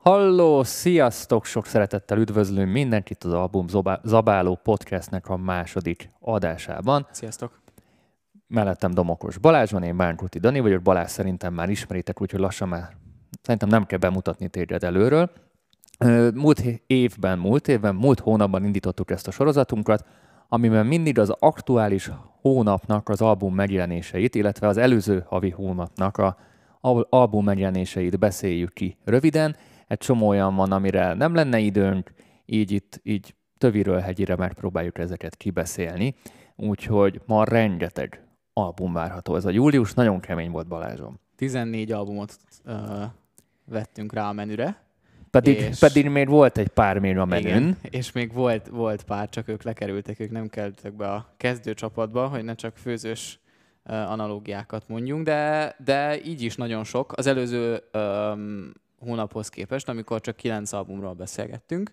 Halló, sziasztok! Sok szeretettel üdvözlünk mindenkit az Album Zabáló podcastnek a második adásában. Sziasztok! Mellettem Domokos Balázs van, én Bánkuti Dani vagyok. Balázs szerintem már ismeritek, úgyhogy lassan már szerintem nem kell bemutatni téged előről. Múlt évben, múlt évben, múlt hónapban indítottuk ezt a sorozatunkat, amiben mindig az aktuális hónapnak az album megjelenéseit, illetve az előző havi hónapnak a album megjelenéseit beszéljük ki röviden, egy csomó olyan van, amire nem lenne időnk, így itt így töviről hegyire megpróbáljuk ezeket kibeszélni. Úgyhogy ma rengeteg album várható. Ez a július nagyon kemény volt Balázsom. 14 albumot uh, vettünk rá a menüre. Pedig, és... pedig még volt egy pár még a menün. Igen, és még volt, volt pár, csak ők lekerültek, ők nem kerültek be a kezdőcsapatba, hogy ne csak főzős analógiákat mondjunk, de, de így is nagyon sok. Az előző um, hónaphoz képest, amikor csak kilenc albumról beszélgettünk.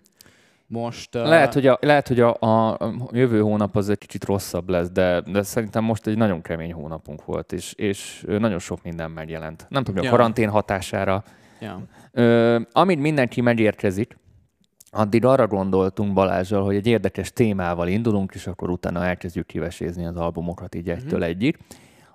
Most, uh... Lehet, hogy, a, lehet, hogy a, a jövő hónap az egy kicsit rosszabb lesz, de, de szerintem most egy nagyon kemény hónapunk volt, és, és nagyon sok minden megjelent. Nem tudom, ja. a karantén hatására. Ja. Ö, amit mindenki megérkezik, addig arra gondoltunk Balázsral, hogy egy érdekes témával indulunk, és akkor utána elkezdjük kivesézni az albumokat így egytől uh-huh. egyik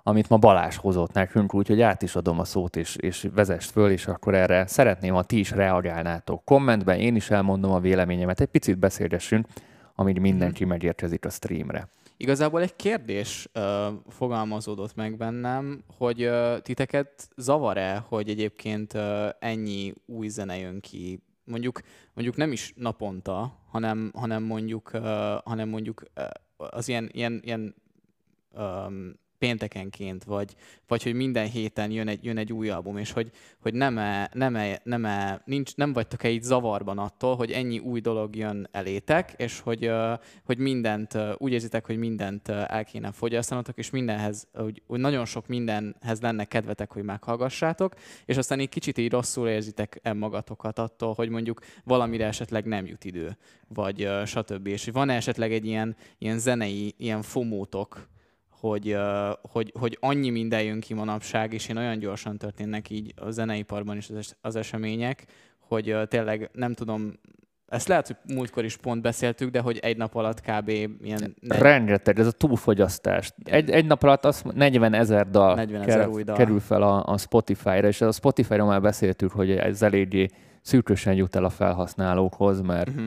amit ma Balázs hozott nekünk, úgyhogy át is adom a szót, és, és vezest föl, és akkor erre szeretném, ha ti is reagálnátok kommentben, én is elmondom a véleményemet, egy picit beszélgessünk, amit mindenki hmm. megérkezik a streamre. Igazából egy kérdés uh, fogalmazódott meg bennem, hogy uh, titeket zavar-e, hogy egyébként uh, ennyi új zene jön ki mondjuk, mondjuk nem is naponta, hanem, hanem mondjuk, uh, hanem mondjuk uh, az ilyen, ilyen, ilyen um, péntekenként, vagy, vagy hogy minden héten jön egy, jön egy új album, és hogy, hogy nem, -e, nem, -e, nem, -e, nincs, nem vagytok-e így zavarban attól, hogy ennyi új dolog jön elétek, és hogy, hogy mindent, úgy érzitek, hogy mindent el kéne fogyasztanatok, és mindenhez, hogy, hogy nagyon sok mindenhez lenne kedvetek, hogy meghallgassátok, és aztán egy kicsit így rosszul érzitek magatokat attól, hogy mondjuk valamire esetleg nem jut idő, vagy stb. És van esetleg egy ilyen, ilyen zenei, ilyen fomótok, hogy, hogy, hogy annyi minden jön ki manapság, és én olyan gyorsan történnek így a zeneiparban is az, az események, hogy tényleg nem tudom, ezt lehet, hogy múltkor is pont beszéltük, de hogy egy nap alatt kb. ilyen... Negy... Rengeteg, ez a túlfogyasztás. Egy, egy nap alatt az 40 ezer dal, 40 ezer kerül, új dal kerül fel a, a Spotify-ra, és a Spotify-ra már beszéltük, hogy ez eléggé szűkösen jut el a felhasználókhoz, mert uh-huh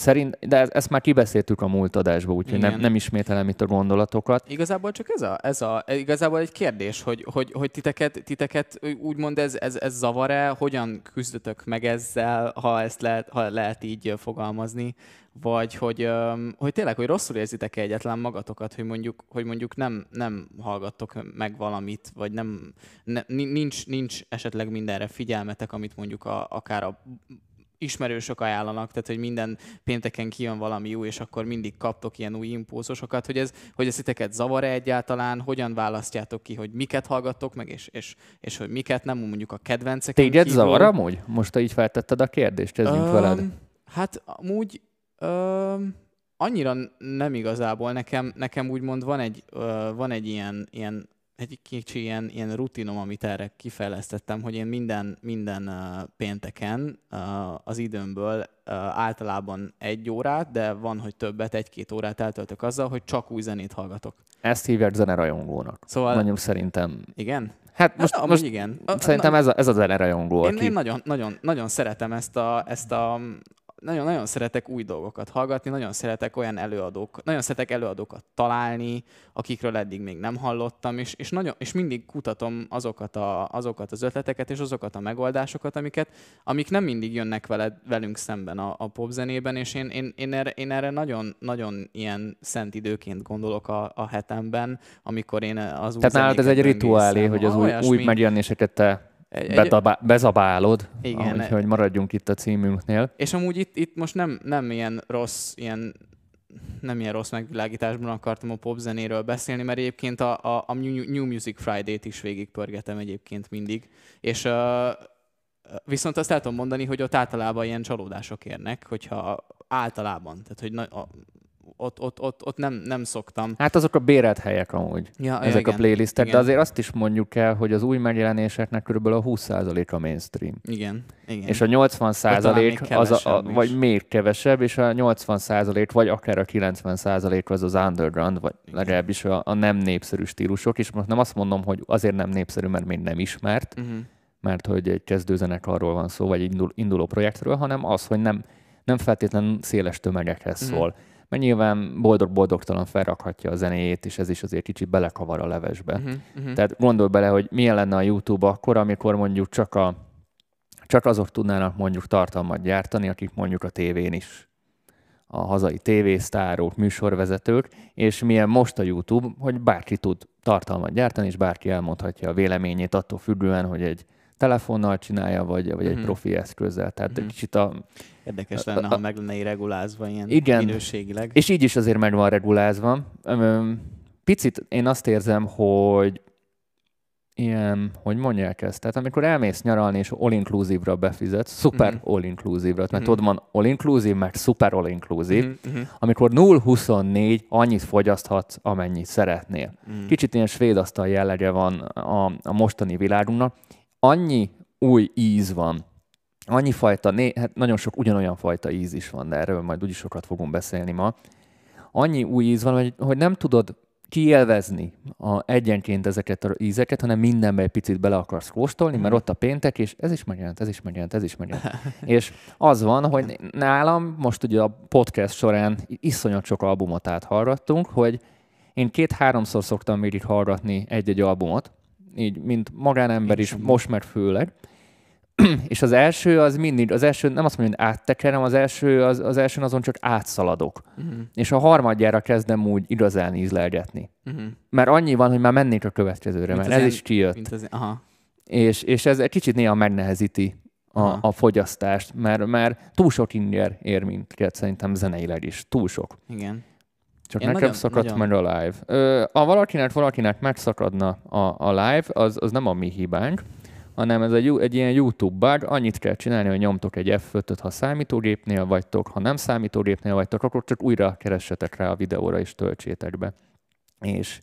Szerint, de ezt már kibeszéltük a múlt adásban, úgyhogy nem, nem ismételem itt a gondolatokat. Igazából csak ez a, ez a igazából egy kérdés, hogy, hogy, hogy titeket, titeket úgymond ez, ez, ez zavar-e, hogyan küzdötök meg ezzel, ha ezt lehet, ha lehet így fogalmazni, vagy hogy, hogy tényleg, hogy rosszul érzitek -e egyetlen magatokat, hogy mondjuk, hogy mondjuk nem, nem hallgattok meg valamit, vagy nem, ne, nincs, nincs esetleg mindenre figyelmetek, amit mondjuk a, akár a ismerősök ajánlanak, tehát hogy minden pénteken kijön valami új, és akkor mindig kaptok ilyen új impulzusokat, hogy ez, hogy ez titeket zavar-e egyáltalán, hogyan választjátok ki, hogy miket hallgattok meg, és, és, és hogy miket nem, mondjuk a kedvencek. Téged kívül. zavar amúgy? Most így feltetted a kérdést, ez mint veled. Hát amúgy um, annyira nem igazából. Nekem, nekem úgymond van egy, uh, van egy ilyen, ilyen egy kicsi ilyen, ilyen rutinom, amit erre kifejlesztettem, hogy én minden, minden uh, pénteken uh, az időmből uh, általában egy órát, de van, hogy többet, egy-két órát eltöltök azzal, hogy csak új zenét hallgatok. Ezt hívják zenerajongónak. Szóval... Mondjuk szerintem... Igen? Hát most, hát, most igen. Szerintem ez a, ez a zenerajongó. Én, aki... én nagyon, nagyon, nagyon szeretem ezt a, ezt a nagyon-nagyon szeretek új dolgokat hallgatni, nagyon szeretek olyan előadók, nagyon szeretek előadókat találni, akikről eddig még nem hallottam, és, és, nagyon, és mindig kutatom azokat, a, azokat az ötleteket és azokat a megoldásokat, amiket, amik nem mindig jönnek veled, velünk szemben a, a popzenében, és én, én, én, erre, én erre nagyon, nagyon ilyen szent időként gondolok a, a hetemben, amikor én az új Tehát nálad ez egy rituálé, hogy az új, új megjelenéseket te egy, Bedabá, bezabálod, igen, hogy maradjunk itt a címünknél. És amúgy itt, itt most nem, nem ilyen rossz, ilyen nem ilyen rossz megvilágításban akartam a popzenéről beszélni, mert egyébként a, a, a New Music Friday-t is végigpörgetem egyébként mindig. És uh, viszont azt el tudom mondani, hogy ott általában ilyen csalódások érnek, hogyha általában, tehát hogy na, a, ott, ott, ott, ott nem, nem szoktam. Hát azok a bérelt helyek amúgy, Ja, ezek igen, a playlistek, igen. de azért azt is mondjuk el, hogy az új megjelenéseknek körülbelül a 20% a mainstream. Igen, igen. És a 80 százalék még az a, a, is. vagy még kevesebb, és a 80 százalék, vagy akár a 90 százalék az az underground, vagy Igen. legalábbis a, a nem népszerű stílusok, és most nem azt mondom, hogy azért nem népszerű, mert még nem ismert, Uh-huh. mert hogy egy kezdőzenekarról van szó, vagy egy indul, induló projektről, hanem az, hogy nem, nem feltétlenül széles tömegekhez Mhm. szól. Mert nyilván boldog-boldogtalan felrakhatja a zenéjét, és ez is azért kicsit belekavar a levesbe. Uh-huh. Uh-huh. Tehát gondolj bele, hogy milyen lenne a YouTube akkor, amikor mondjuk csak, a, csak azok tudnának mondjuk tartalmat gyártani, akik mondjuk a tévén is a hazai tévésztárok, műsorvezetők, és milyen most a YouTube, hogy bárki tud tartalmat gyártani, és bárki elmondhatja a véleményét attól függően, hogy egy telefonnal csinálja, vagy, vagy egy Mhm. profi eszközzel. Tehát egy kicsit a, Érdekes a- lenne, a- ha meg lenne regulázva ilyen Igen. minőségileg. És így is azért meg van regulázva. Picit én azt érzem, hogy ilyen, hogy mondják ezt, tehát amikor elmész nyaralni és all-inclusive-ra befizetsz, super Mhm. all-inclusive-ra, mert Mhm. tudod, van all-inclusive, meg super all-inclusive. Uh-huh. amikor 0-24 annyit fogyaszthatsz, amennyit szeretnél. Uh-huh. Kicsit ilyen svéd asztal jellege van a, a mostani világunknak. Annyi új íz van, annyi fajta, né, hát nagyon sok ugyanolyan fajta íz is van, de erről majd úgyis sokat fogunk beszélni ma. Annyi új íz van, hogy, hogy nem tudod kielvezni a, egyenként ezeket az ízeket, hanem mindenbe egy picit bele akarsz kóstolni, mert ott a péntek, és ez is megjelent, ez is megjelent, ez is megjelent. és az van, hogy nálam most ugye a podcast során iszonyat sok albumot áthallgattunk, hogy én két-háromszor szoktam végig hallgatni egy-egy albumot, így, mint magánember is, most már főleg. és az első az mindig, az első nem azt mondom, hogy áttekerem, az első, az, az elsőn azon csak átszaladok. Uh-huh. És a harmadjára kezdem úgy igazán ízlelgetni. Uh-huh. Mert annyi van, hogy már mennék a következőre, Mint mert ez ilyen- is kijött. Mint az, aha. És, és ez egy kicsit néha megnehezíti a, Aha. a fogyasztást, mert, mert túl sok inger ér minket szerintem zeneileg is. Túl sok. Igen. Csak Én nekem nagyon- szakadt nagyon- meg a live. Ö, a valakinek, valakinek megszakadna a, a live, az, az nem a mi hibánk, hanem ez egy, egy ilyen YouTube bug, annyit kell csinálni, hogy nyomtok egy F5-öt, ha számítógépnél vagytok, ha nem számítógépnél vagytok, akkor csak újra keressetek rá a videóra és töltsétek be. És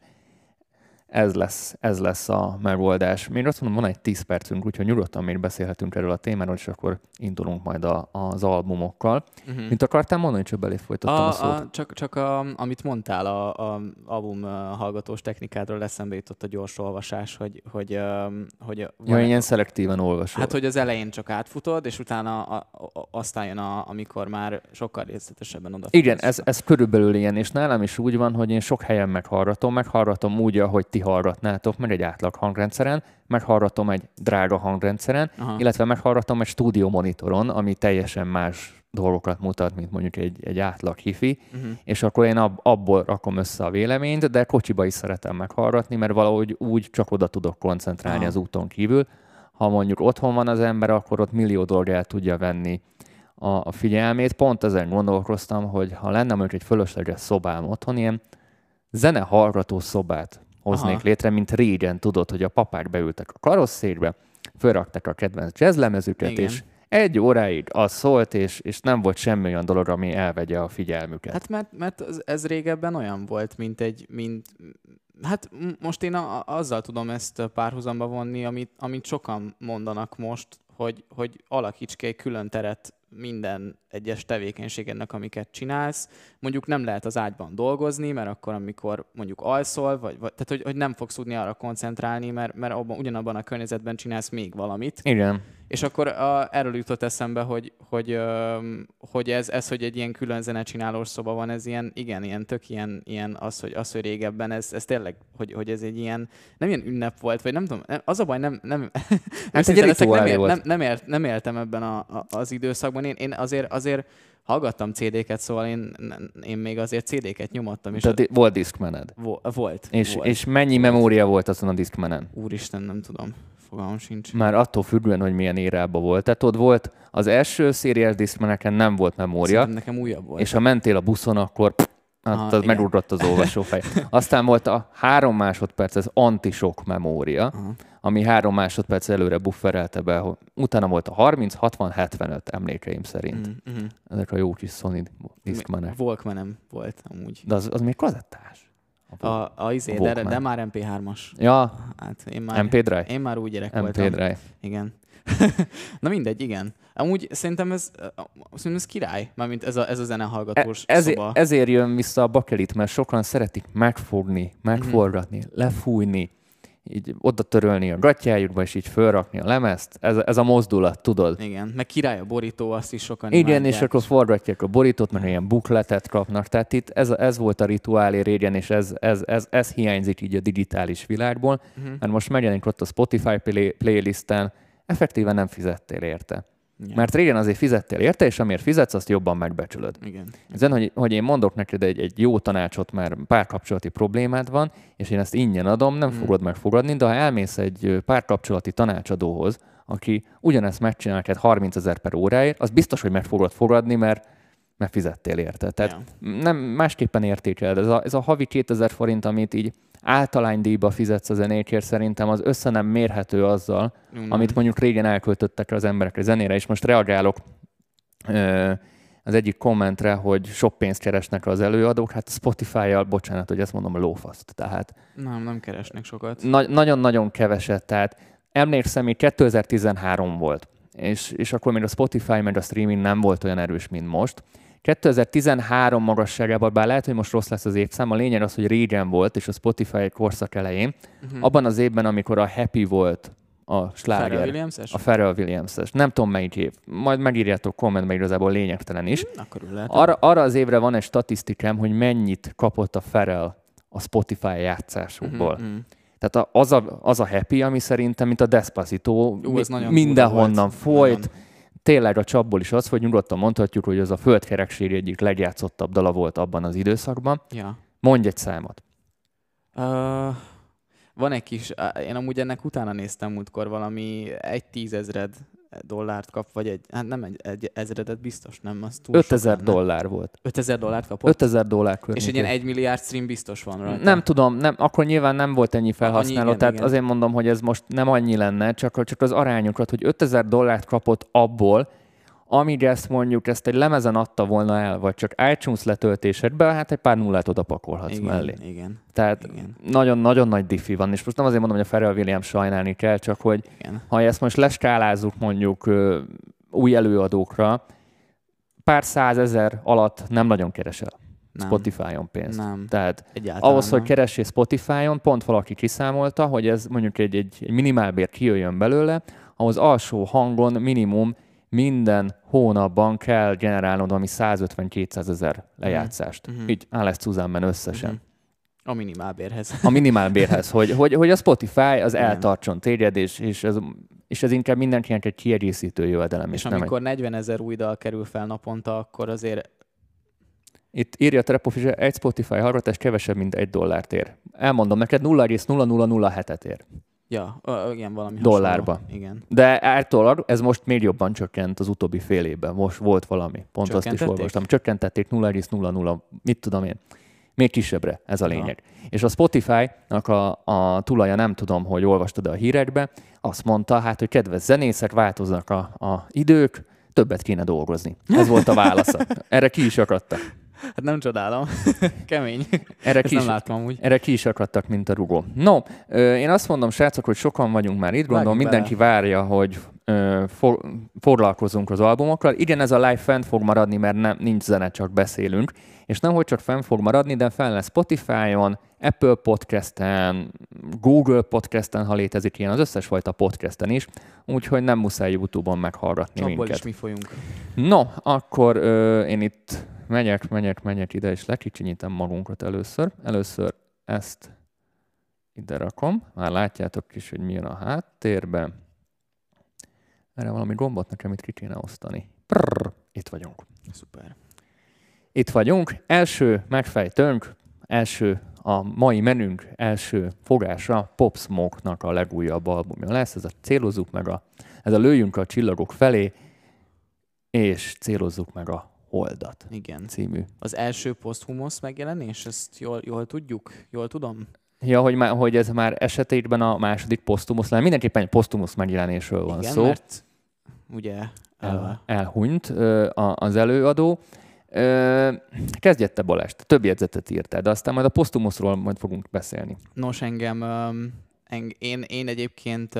ez lesz, ez lesz a megoldás. Még azt mondom, van egy 10 percünk, úgyhogy nyugodtan még beszélhetünk erről a témáról, és akkor indulunk majd a, az albumokkal. Uh-huh. Mint akartál mondani, csak belé folytattam a, a szót. A, csak, csak a, amit mondtál, a, a album hallgatós technikádról eszembe jutott a gyors olvasás, hogy, hogy, hogy Ja, van- ilyen szelektíven olvasol. Hát, hogy az elején csak átfutod, és utána a, a, aztán jön, a, amikor már sokkal részletesebben oda Igen, ez, ez körülbelül ilyen, és nálam is úgy van, hogy én sok helyen meghallgatom, meghallgatom úgy, ahogy ti hallgatnátok, meg egy átlag hangrendszeren, meghallgatom egy drága hangrendszeren, Aha. illetve meghallgatom egy stúdió monitoron, ami teljesen más dolgokat mutat, mint mondjuk egy, egy átlag hifi, Uh-huh. és akkor én ab, abból rakom össze a véleményt, de kocsiba is szeretem meghallgatni, mert valahogy úgy csak oda tudok koncentrálni Aha. az úton kívül. Ha mondjuk otthon van az ember, akkor ott millió dolog el tudja venni a, a figyelmét. Pont ezen gondolkoztam, hogy ha lenne mondjuk egy fölösleges szobám otthon, ilyen zenehallgató szobát hoznék Aha. létre, mint régen tudod, hogy a papák beültek a karosszékbe, fölraktak a kedvenc jazzlemezüket, Igen. és egy óráig az szólt, és, és nem volt semmi olyan dolog, ami elvegye a figyelmüket. Hát mert, mert ez, régebben olyan volt, mint egy, mint, hát most én a- azzal tudom ezt párhuzamba vonni, amit, amit sokan mondanak most, hogy, hogy alakíts ki egy külön teret minden egyes tevékenységednek, amiket csinálsz. Mondjuk nem lehet az ágyban dolgozni, mert akkor, amikor mondjuk alszol, vagy, vagy tehát hogy, hogy nem fogsz tudni arra koncentrálni, mert, mert abban, ugyanabban a környezetben csinálsz még valamit. Igen. És akkor a, erről jutott eszembe, hogy, hogy, hogy ez, ez, hogy egy ilyen külön zenecsinálós szoba van, ez ilyen, igen, ilyen tök ilyen, ilyen az, hogy, az, hogy régebben ez, ez tényleg, hogy, hogy ez egy ilyen, nem ilyen ünnep volt, vagy nem tudom, az a baj, nem, nem, Hát egy leszek, nem, ér, nem, nem, ért, nem éltem ebben a, a, az időszakban. Én, én azért, azért hallgattam CD-ket, szóval én, én még azért CD-ket nyomattam, és Tehát volt diszkmened. vo- volt. És, volt. és mennyi memória volt azon a diszkmenen? Úristen, nem tudom, fogalmam sincs. Már attól függően, hogy milyen érában volt. Tehát ott volt az első szériás diszkmeneken nem volt memória, Szerintem nekem újabb volt. és ha mentél a buszon, akkor pff, Hát Aha, az megugrott az olvasófej. Aztán volt a három másodperc, ez antisok memória, Aha. ami három másodperc előre bufferelte be, hogy utána volt a 30, 60, 75 emlékeim szerint. Mm. Ezek a jó kis Sony diszkmenek. Walkmanem volt amúgy. De az, az még kazettás. A, a izé, A de, de már MP3-as. Ja, Hát én már, MP Drive. én már úgy gyerek MP voltam. Drive. Igen. Na mindegy, igen. Amúgy szerintem ez, szerintem ez király, mármint ez a, ez a E- zenehallgatós ezért, szoba. ezért jön vissza a bakelit, mert sokan szeretik megfogni, megforgatni, Mhm. lefújni, így oda törölni a gatyájukba, és így fölrakni a lemezt. Ez, ez a mozdulat, tudod? Igen, meg király a borító, azt is sokan Igen, imádják. és akkor forgatják a borítót, meg ilyen bukletet kapnak. Tehát itt ez, ez volt a rituálé régen, és ez, ez, ez, ez hiányzik így a digitális világból, Mhm. mert most megjelenik ott a Spotify play, playlisten, effektíven nem fizettél érte. Ja. Mert régen azért fizettél érte, és amiért fizetsz, azt jobban megbecsülöd. Igen. Ezen, hogy, hogy én mondok neked egy, egy jó tanácsot, mert párkapcsolati problémád van, és én ezt ingyen adom, nem Mm. fogod megfogadni, de ha elmész egy párkapcsolati tanácsadóhoz, aki ugyanezt megcsinál neked 30 ezer per óráért, az biztos, hogy meg fogod fogadni, mert, mert fizettél érte. Tehát Ja. nem másképpen értékeled. Ez a, ez a havi 2000 forint, amit így általánydíjba fizetsz a zenékért, szerintem az össze nem mérhető azzal, Mm. amit mondjuk régen elköltöttek az emberek a zenére, és most reagálok ö, az egyik kommentre, hogy sok pénzt keresnek az előadók, hát Spotify-jal, bocsánat, hogy ezt mondom, lófaszt. Tehát Nem, nem keresnek sokat. na- nagyon-nagyon keveset, tehát emlékszem, még 2013 volt, és, és akkor még a Spotify meg a streaming nem volt olyan erős, mint most. 2013 magasságában, bár lehet, hogy most rossz lesz az évszám, a lényeg az, hogy régen volt, és a Spotify korszak elején, Mhm. abban az évben, amikor a Happy volt a Pharrell sláger, Williams-es? a Pharrell Williams-es. Nem tudom melyik év. Majd megírjátok kommentbe, igazából lényegtelen is. Akkor ül lehet. Arra, arra az évre van egy statisztikám, hogy mennyit kapott a Pharrell a Spotify játszásukból. Mhm, mhm. Tehát a, az, a, az a happy, ami szerintem, mint a Despacito, Ú, mi- mindenhonnan volt. folyt. Nagyon. Tényleg a csapból is az, hogy nyugodtan mondhatjuk, hogy az a földkerekség egyik legjátszottabb dala volt abban az időszakban. Ja. Mondj egy számot. Uh, van egy kis, én amúgy ennek utána néztem múltkor valami egy tízezred dollárt kap, vagy egy, hát nem egy, egy ezredet biztos, nem, az túl 5000 sok lenne. dollár volt. 5000 dollárt kapott? 5000 dollár és környékén. egy ilyen egy milliárd stream biztos van rajta. Nem tudom, nem, akkor nyilván nem volt ennyi felhasználó, igen, tehát igen. azért mondom, hogy ez most nem annyi lenne, csak, csak az arányokat, hogy 5000 dollárt kapott abból, amíg ezt mondjuk ezt egy lemezen adta volna el, vagy csak iTunes letöltésedbe, hát egy pár nullát oda pakolhatsz igen, mellé. Igen, Tehát nagyon-nagyon nagy diffi van, és most nem azért mondom, hogy a Pharrell Williams sajnálni kell, csak hogy igen. ha ezt most leskálázzuk mondjuk ö, új előadókra, pár százezer alatt nem nagyon keresel Nem, Spotify-on pénzt. Nem, Tehát egyáltalán ahhoz, hogy nem. keressél Spotify-on, pont valaki kiszámolta, hogy ez mondjuk egy, egy, egy minimálbér kijöjjön belőle, ahhoz alsó hangon minimum minden hónapban kell generálnod valami 150-200 ezer lejátszást. Mhm. Így áll ezt Suzanne összesen. Mhm. A minimálbérhez. A minimálbérhez, hogy, hogy, hogy a Spotify az Igen. eltartson téged, és, és, ez, és ez inkább mindenkinek egy kiegészítő jövedelem. És nem egy- amikor 40 ezer új dal kerül fel naponta, akkor azért Itt írja a Trepofis, egy Spotify hallgatás kevesebb, mint egy dollárt ér. Elmondom neked, 0,0007-et ér. Ja, ö, igen, valami Dollárba. hasonló. Igen. De állítólag ez most még jobban csökkent az utóbbi fél évben. Most volt valami. Pont azt is olvastam. Csökkentették 0,00, mit tudom én. Még kisebbre, ez a lényeg. És a Spotify-nak a, a tulaja, nem tudom, hogy olvastad a hírekbe, azt mondta, hát, hogy kedves zenészek, változnak a, a idők, többet kéne dolgozni. Ez volt a válasza. Erre ki is akadtak. Hát nem csodálom. Kemény. Erre Ezt ki nem is, láttam amúgy. erre ki is akadtak, mint a rugó. No, én azt mondom, srácok, hogy sokan vagyunk már itt, gondolom mindenki várja, hogy for, foglalkozunk az albumokkal. Igen, ez a live fent fog maradni, mert nem, nincs zene, csak beszélünk. És nem, hogy csak fenn fog maradni, de fel lesz Spotify-on, Apple Podcast-en, Google Podcast-en, ha létezik ilyen, az összes fajta podcasten is, úgyhogy nem muszáj YouTube-on meghallgatni Abból minket. is mi folyunk. No, akkor ö, én itt megyek, megyek, megyek ide, és lekicsinyítem magunkat először. Először ezt ide rakom. Már látjátok is, hogy mi jön a háttérben. Erre valami gombot nekem itt ki kéne osztani. Prrr, itt vagyunk. Szuper. Itt vagyunk. Első megfejtőnk, első a mai menünk első fogása Pop Smoke-nak a legújabb albumja lesz. Ez a célozzuk meg a, ez a lőjünk a csillagok felé, és célozzuk meg a oldat Igen. című. Az első poszthumusz megjelenés, ezt jól, jól tudjuk? Jól tudom? Ja, hogy, már, hogy ez már esetében a második posztumusz lenne. Mindenképpen egy posztumusz megjelenésről van Igen, szó. mert ugye... El, elhunyt az előadó. Kezdjette te Balázs, több jegyzetet írtál, de aztán majd a posztumuszról majd fogunk beszélni. Nos, engem, eng, én, én egyébként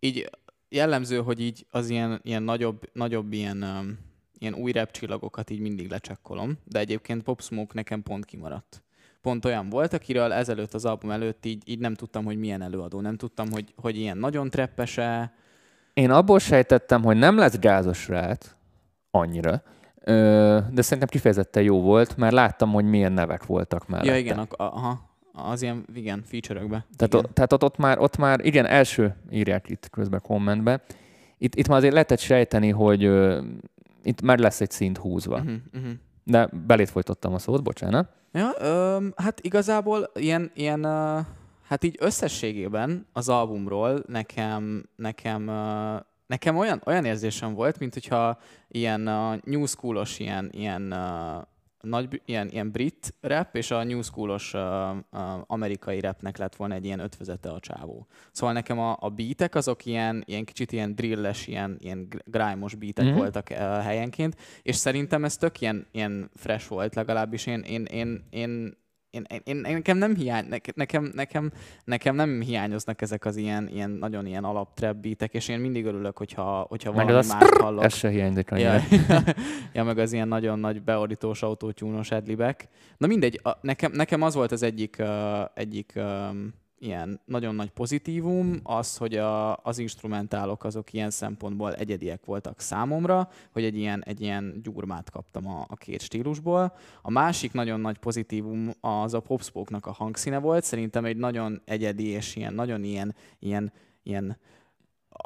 így jellemző, hogy így az ilyen, ilyen nagyobb, nagyobb ilyen, ilyen új rap csillagokat így mindig lecsekkolom, de egyébként Pop Smoke nekem pont kimaradt. Pont olyan volt, akiről ezelőtt az album előtt így, így nem tudtam, hogy milyen előadó, nem tudtam, hogy, hogy ilyen nagyon treppese, Én abból sejtettem, hogy nem lesz gázos rát annyira, de szerintem kifejezetten jó volt, mert láttam, hogy milyen nevek voltak mellette. Ja, igen, ak- aha, az ilyen, igen, feature-ökbe. Tehát, igen. o, tehát ott, ott, már, ott már, igen, első írják itt közben kommentbe. Itt, itt már azért lehetett sejteni, hogy itt már lesz egy szint húzva. Uh-huh, uh-huh. De belét folytottam a szót, bocsánat. Ja, öm, hát igazából ilyen, ilyen uh, hát így összességében az albumról nekem, nekem, uh, nekem olyan, olyan érzésem volt, mint hogyha ilyen uh, new schoolos, ilyen, ilyen uh, nagy, ilyen, ilyen brit rap, és a new schoolos uh, uh, amerikai rapnek lett volna egy ilyen ötvözete a csávó. Szóval nekem a, a beatek azok ilyen, ilyen kicsit ilyen drilles, ilyen, ilyen gr- grime-os beatek Mhm. mm-hmm. voltak uh, helyenként, és szerintem ez tök ilyen, ilyen fresh volt, legalábbis én, én, én, én én, én, én, nekem nem hiány, ne- nekem, nekem, nekem nem hiányoznak ezek az ilyen, ilyen nagyon ilyen alap trap beatek, és én mindig örülök, hogyha, hogyha Meg valami mást hallok. Ez se hiányzik. Ja, ja, meg az ilyen nagyon nagy beordítós autótyúnos adlibek. Na mindegy, a, nekem, nekem az volt az egyik, uh, egyik um, ilyen nagyon nagy pozitívum, az, hogy a, az instrumentálok azok ilyen szempontból egyediek voltak számomra, hogy egy ilyen, egy ilyen gyurmát kaptam a, a két stílusból. A másik nagyon nagy pozitívum az a popspóknak a hangszíne volt, szerintem egy nagyon egyedi és ilyen nagyon ilyen, ilyen, ilyen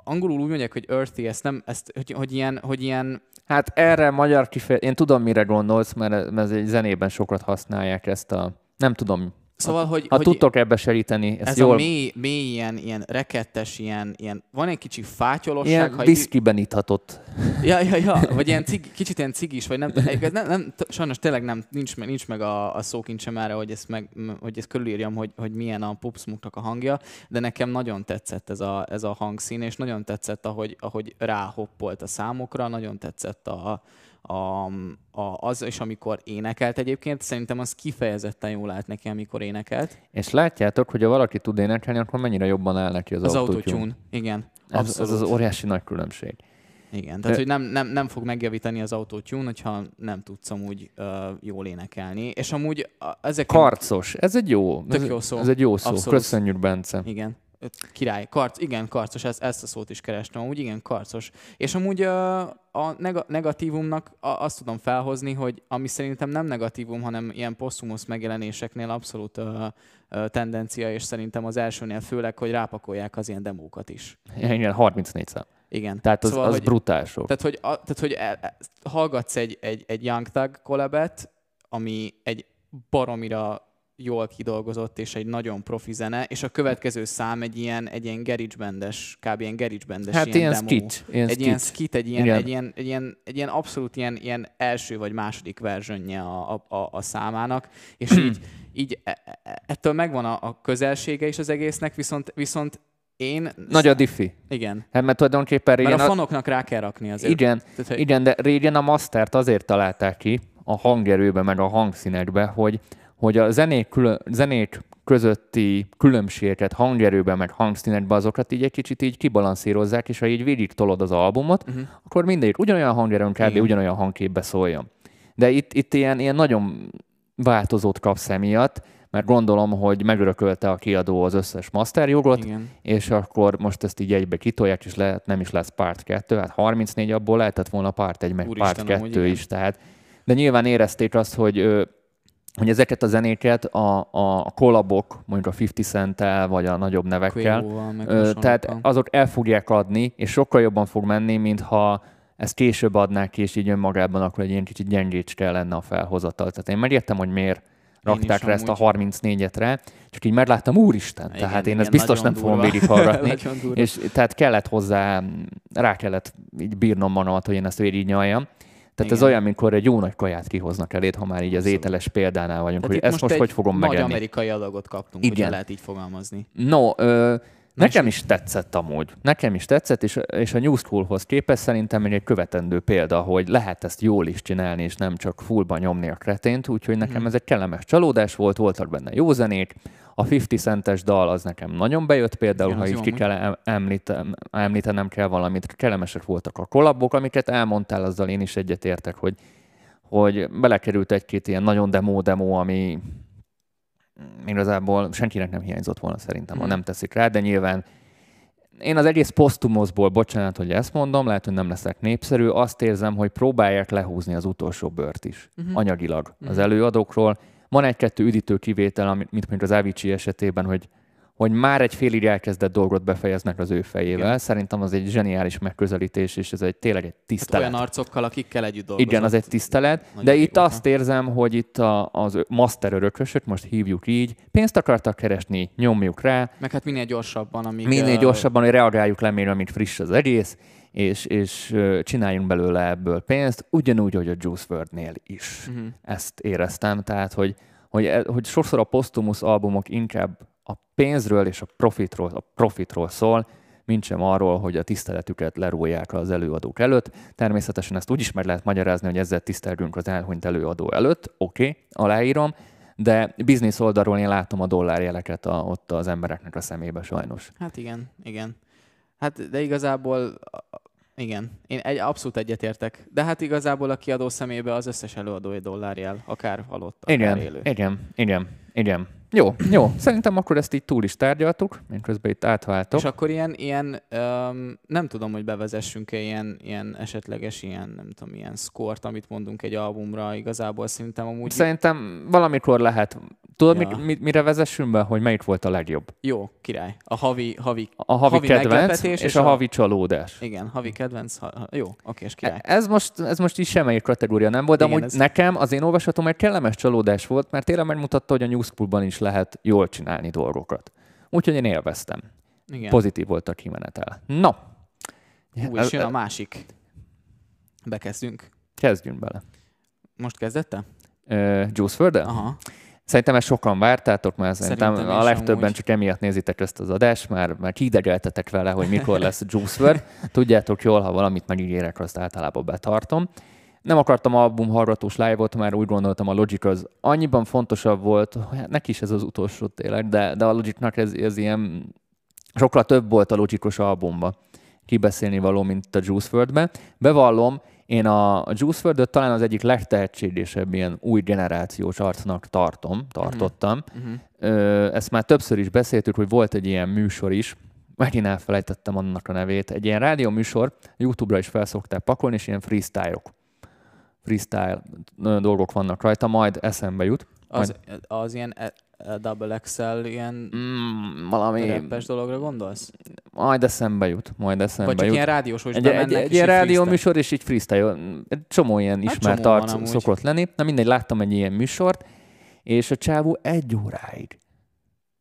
angolul úgy mondják, hogy earthy, ezt nem, ezt, hogy, hogy, ilyen, hogy ilyen, Hát erre magyar kifejezés, én tudom, mire gondolsz, mert ez- egy zenében sokat használják ezt a, nem tudom, szóval, hogy, ha hogy tudtok ebbe seríteni, ezt ez jól, a mély, mély ilyen, ilyen rekettes, ilyen, ilyen, van egy kicsi fátyolosság, ilyen ha így- viszkiben ithatott. Ja, ja, ja, vagy ilyen cig, kicsit ilyen cigis, vagy nem, nem, nem sajnos tényleg nem, nincs, meg- nincs meg a, a szókincsem erre, hogy ezt, meg, hogy ezt körülírjam, hogy, hogy milyen a Pupsmuknak a hangja, de nekem nagyon tetszett ez a, ez a hangszín, és nagyon tetszett, ahogy, ahogy ráhoppolt a számokra, nagyon tetszett a, a, a, az, és amikor énekelt egyébként, szerintem az kifejezetten jól állt neki, amikor énekelt. És látjátok, hogy ha valaki tud énekelni, akkor mennyire jobban áll neki az, Az autotune. autotune, igen. Ez, ez Abszolút. az óriási nagy különbség. Igen, tehát Ö- hogy nem, nem, nem fog megjavítani az autotune, hogyha nem tudsz amúgy uh, jól énekelni. És amúgy a, ezek... Karcos, ez egy jó, Tök ez, jó szó. ez egy jó szó. Abszolút. Köszönjük, Bence. Igen. Ö, Király, karc, igen, karcos, ezt, ezt a szót is kerestem, amúgy igen, karcos. És amúgy a neg- negatívumnak azt tudom felhozni, hogy ami szerintem nem negatívum, hanem ilyen posztumusz megjelenéseknél abszolút uh, tendencia, és szerintem az elsőnél főleg, hogy rápakolják az ilyen demókat is. Igen, 34 szám. Igen. Tehát az, Szóval, az hogy- brutál sok. Tehát, hogy, a, tehát, hogy el, el, hallgatsz egy, egy, egy Young Thug collabet, ami egy baromira jól kidolgozott, és egy nagyon profi zene, és a következő szám egy ilyen, egy ilyen garage bandes, kb. ilyen garage bandes Hát ilyen demo. skit. Ilyen egy skit. ilyen skit, egy ilyen, Igen. egy ilyen, egy ilyen, egy ilyen abszolút ilyen, ilyen első vagy második versionje a, a, a, a számának, és így, így e- e- ettől megvan a, a közelsége is az egésznek, viszont, viszont én... Nagy a diffi. Igen. Hát mert tulajdonképpen Mert régen, a a, fanoknak rá kell rakni azért. igen, Tehát, hogy- igen, de régen a mastert azért találták ki a hangerőbe, meg a hangszínekbe, hogy, hogy a zenék, külön, zenék közötti különbségeket hangerőben, meg hangszínekben azokat így egy kicsit így kibalanszírozzák, és ha így végig tolod az albumot, Uh-huh. akkor mindegyik ugyanolyan hangerőn kb. Igen. ugyanolyan hangképbe szóljon. De itt, itt ilyen, ilyen nagyon változót kapsz emiatt, mert gondolom, hogy megörökölte a kiadó az összes masterjogot, Igen. és akkor most ezt így egybe kitolják, és lehet, nem is lesz part 2, hát 34 abból lehetett volna part 1, meg Úristen, part amúgy 2 igen. is, tehát de nyilván érezték azt, hogy hogy ezeket a zenéket a, a kollabok, mondjuk a 50 Cent-tel, vagy a nagyobb nevekkel, Ö, tehát azok el fogják adni, és sokkal jobban fog menni, mintha ezt később adnák ki, és így önmagában akkor egy ilyen kicsit gyengécske lenne a felhozatal. Tehát én megértem, hogy miért rakták rá ezt a amúgy. 34-et rá, csak így megláttam, úristen, Igen, tehát én igen, ezt biztos nem nagyon fogom durva. végighallgatni. Durva. és tehát kellett hozzá, rá kellett így bírnom magamat, hogy én ezt végig Tehát ez olyan, amikor egy jó nagy kaját kihoznak eléd, ha már így az ételes példánál vagyunk, Tehát hogy ezt most, most hogy fogom megenni. Nagy amerikai adagot kaptunk, Igen. lehet így fogalmazni. No, ö, Nekem is tetszett amúgy. Nekem is tetszett, és, és a New Schoolhoz képest szerintem egy követendő példa, hogy lehet ezt jól is csinálni, és nem csak fullba nyomni a kretént, úgyhogy nekem hmm. ez egy kellemes csalódás volt, voltak benne jó zenék, a 50 centes dal az nekem nagyon bejött például, Igen, ha így ki kell említenem, említenem kell valamit, kellemesek voltak a kollabok, amiket elmondtál, azzal én is egyetértek, hogy, hogy belekerült egy-két ilyen nagyon demo-demo, ami igazából senkinek nem hiányzott volna szerintem, ha hmm. nem teszik rá, de nyilván én az egész posztumozból, bocsánat, hogy ezt mondom, lehet, hogy nem leszek népszerű, azt érzem, hogy próbálják lehúzni az utolsó bört is, uh-huh. anyagilag uh-huh. az előadókról. Van egy-kettő üdítő kivétel, mint mondjuk az Avicii esetében, hogy hogy már egy félig elkezdett dolgot befejeznek az ő fejével. Igen. Szerintem az egy zseniális megközelítés, és ez egy tényleg egy tisztelet. Hát olyan arcokkal, akikkel együtt dolgozott. Igen, az egy tisztelet, Nagyon de itt azt érzem, hogy itt a, az master örökösök, most hívjuk így, pénzt akartak keresni, nyomjuk rá. Meg hát minél gyorsabban, amíg... Minél gyorsabban, hogy reagáljuk le, amíg friss az egész, és, és csináljunk belőle ebből pénzt, ugyanúgy, hogy a Juice WRLD-nél is. Uh-huh. Ezt éreztem, tehát, hogy, hogy, e, hogy sokszor a postumus albumok inkább a pénzről és a profitról, a profitról szól, mint sem arról, hogy a tiszteletüket lerúlják az előadók előtt. Természetesen ezt úgy is meg lehet magyarázni, hogy ezzel tisztelgünk az elhunyt előadó előtt, oké, okay, aláírom, de biznisz oldalról én látom a dollárjeleket a, ott az embereknek a szemébe sajnos. Hát igen, igen. Hát de igazából igen, én egy, abszolút egyetértek. De hát igazából a kiadó szemébe az összes előadó egy dollárjel, akár halott, akár igen, élő. Igen, igen, igen. Jó, jó. Szerintem akkor ezt így túl is tárgyaltuk, én közben itt átváltok. És akkor ilyen, ilyen um, nem tudom, hogy bevezessünk-e ilyen, ilyen esetleges ilyen, nem tudom, ilyen szkort, amit mondunk egy albumra, igazából szerintem amúgy... Szerintem valamikor lehet. Tudod, ja. mi, mire vezessünk be, hogy melyik volt a legjobb? Jó, király. A havi, havi, a havi, havi kedvenc és, és a, a havi csalódás. Igen, havi kedvenc. Ha, ha, jó, oké, és király. Ez most, ez most is semmelyik kategória nem volt, de Igen, amúgy ez... nekem az én olvasatom egy kellemes csalódás volt, mert tényleg megmutatta, hogy a New School-ban is lehet jól csinálni dolgokat. Úgyhogy én élveztem. Igen. Pozitív volt a kimenetel. Na. Hú, és jön a másik. Bekezdünk. Kezdjünk bele. Most kezdette? Uh, Juice WRLD? Aha. Szerintem ezt sokan vártátok, mert szerintem, szerintem a legtöbben amúgy. csak emiatt nézitek ezt az adást, már, már kidegeltetek vele, hogy mikor lesz Juice WRLD. Tudjátok jól, ha valamit megígérek, azt általában betartom nem akartam album hallgatós live-ot, már úgy gondoltam a Logic az annyiban fontosabb volt, hát neki is ez az utolsó tényleg, de, de a Logicnak ez, ez ilyen sokkal több volt a Logicos albumba kibeszélni való, mint a Juice WRLD-be. Bevallom, én a, a Juice wrld talán az egyik legtehetségesebb ilyen új generációs arcnak tartom, tartottam. Uh-huh. Ö, ezt már többször is beszéltük, hogy volt egy ilyen műsor is, megint elfelejtettem annak a nevét, egy ilyen rádió műsor, YouTube-ra is felszokták pakolni, és ilyen freestyle-ok freestyle dolgok vannak rajta, majd eszembe jut. Majd... Az, az ilyen e, e, Double XL ilyen mm, valami reppes dologra gondolsz? Majd eszembe jut, majd eszembe Vagy jut. ilyen rádiós, hogy egy, egy, egy ilyen rádió műsor, és így freestyle. Egy csomó ilyen hát ismert arc szokott lenni. Na mindegy, láttam egy ilyen műsort, és a csávó egy óráig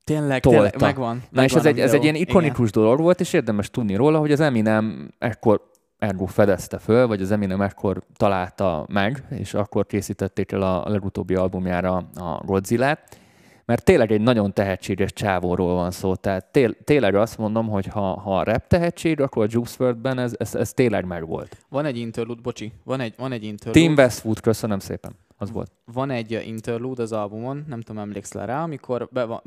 Tényleg, tolta. tényleg megvan. Na megvan és ez egy, ez egy ilyen ikonikus Igen. dolog volt, és érdemes tudni róla, hogy az Eminem ekkor Ergo fedezte föl, vagy az Eminem ekkor találta meg, és akkor készítették el a legutóbbi albumjára a godzilla mert tényleg egy nagyon tehetséges csávóról van szó, tehát té- tényleg azt mondom, hogy ha, ha a rap tehetség, akkor a Juice WRLD-ben ez, ez, ez tényleg megvolt. Van egy interlude, bocsi, van egy, van egy interlude. Team Westwood, köszönöm szépen, az volt. Van egy interlude az albumon, nem tudom, emlékszel rá, amikor be van,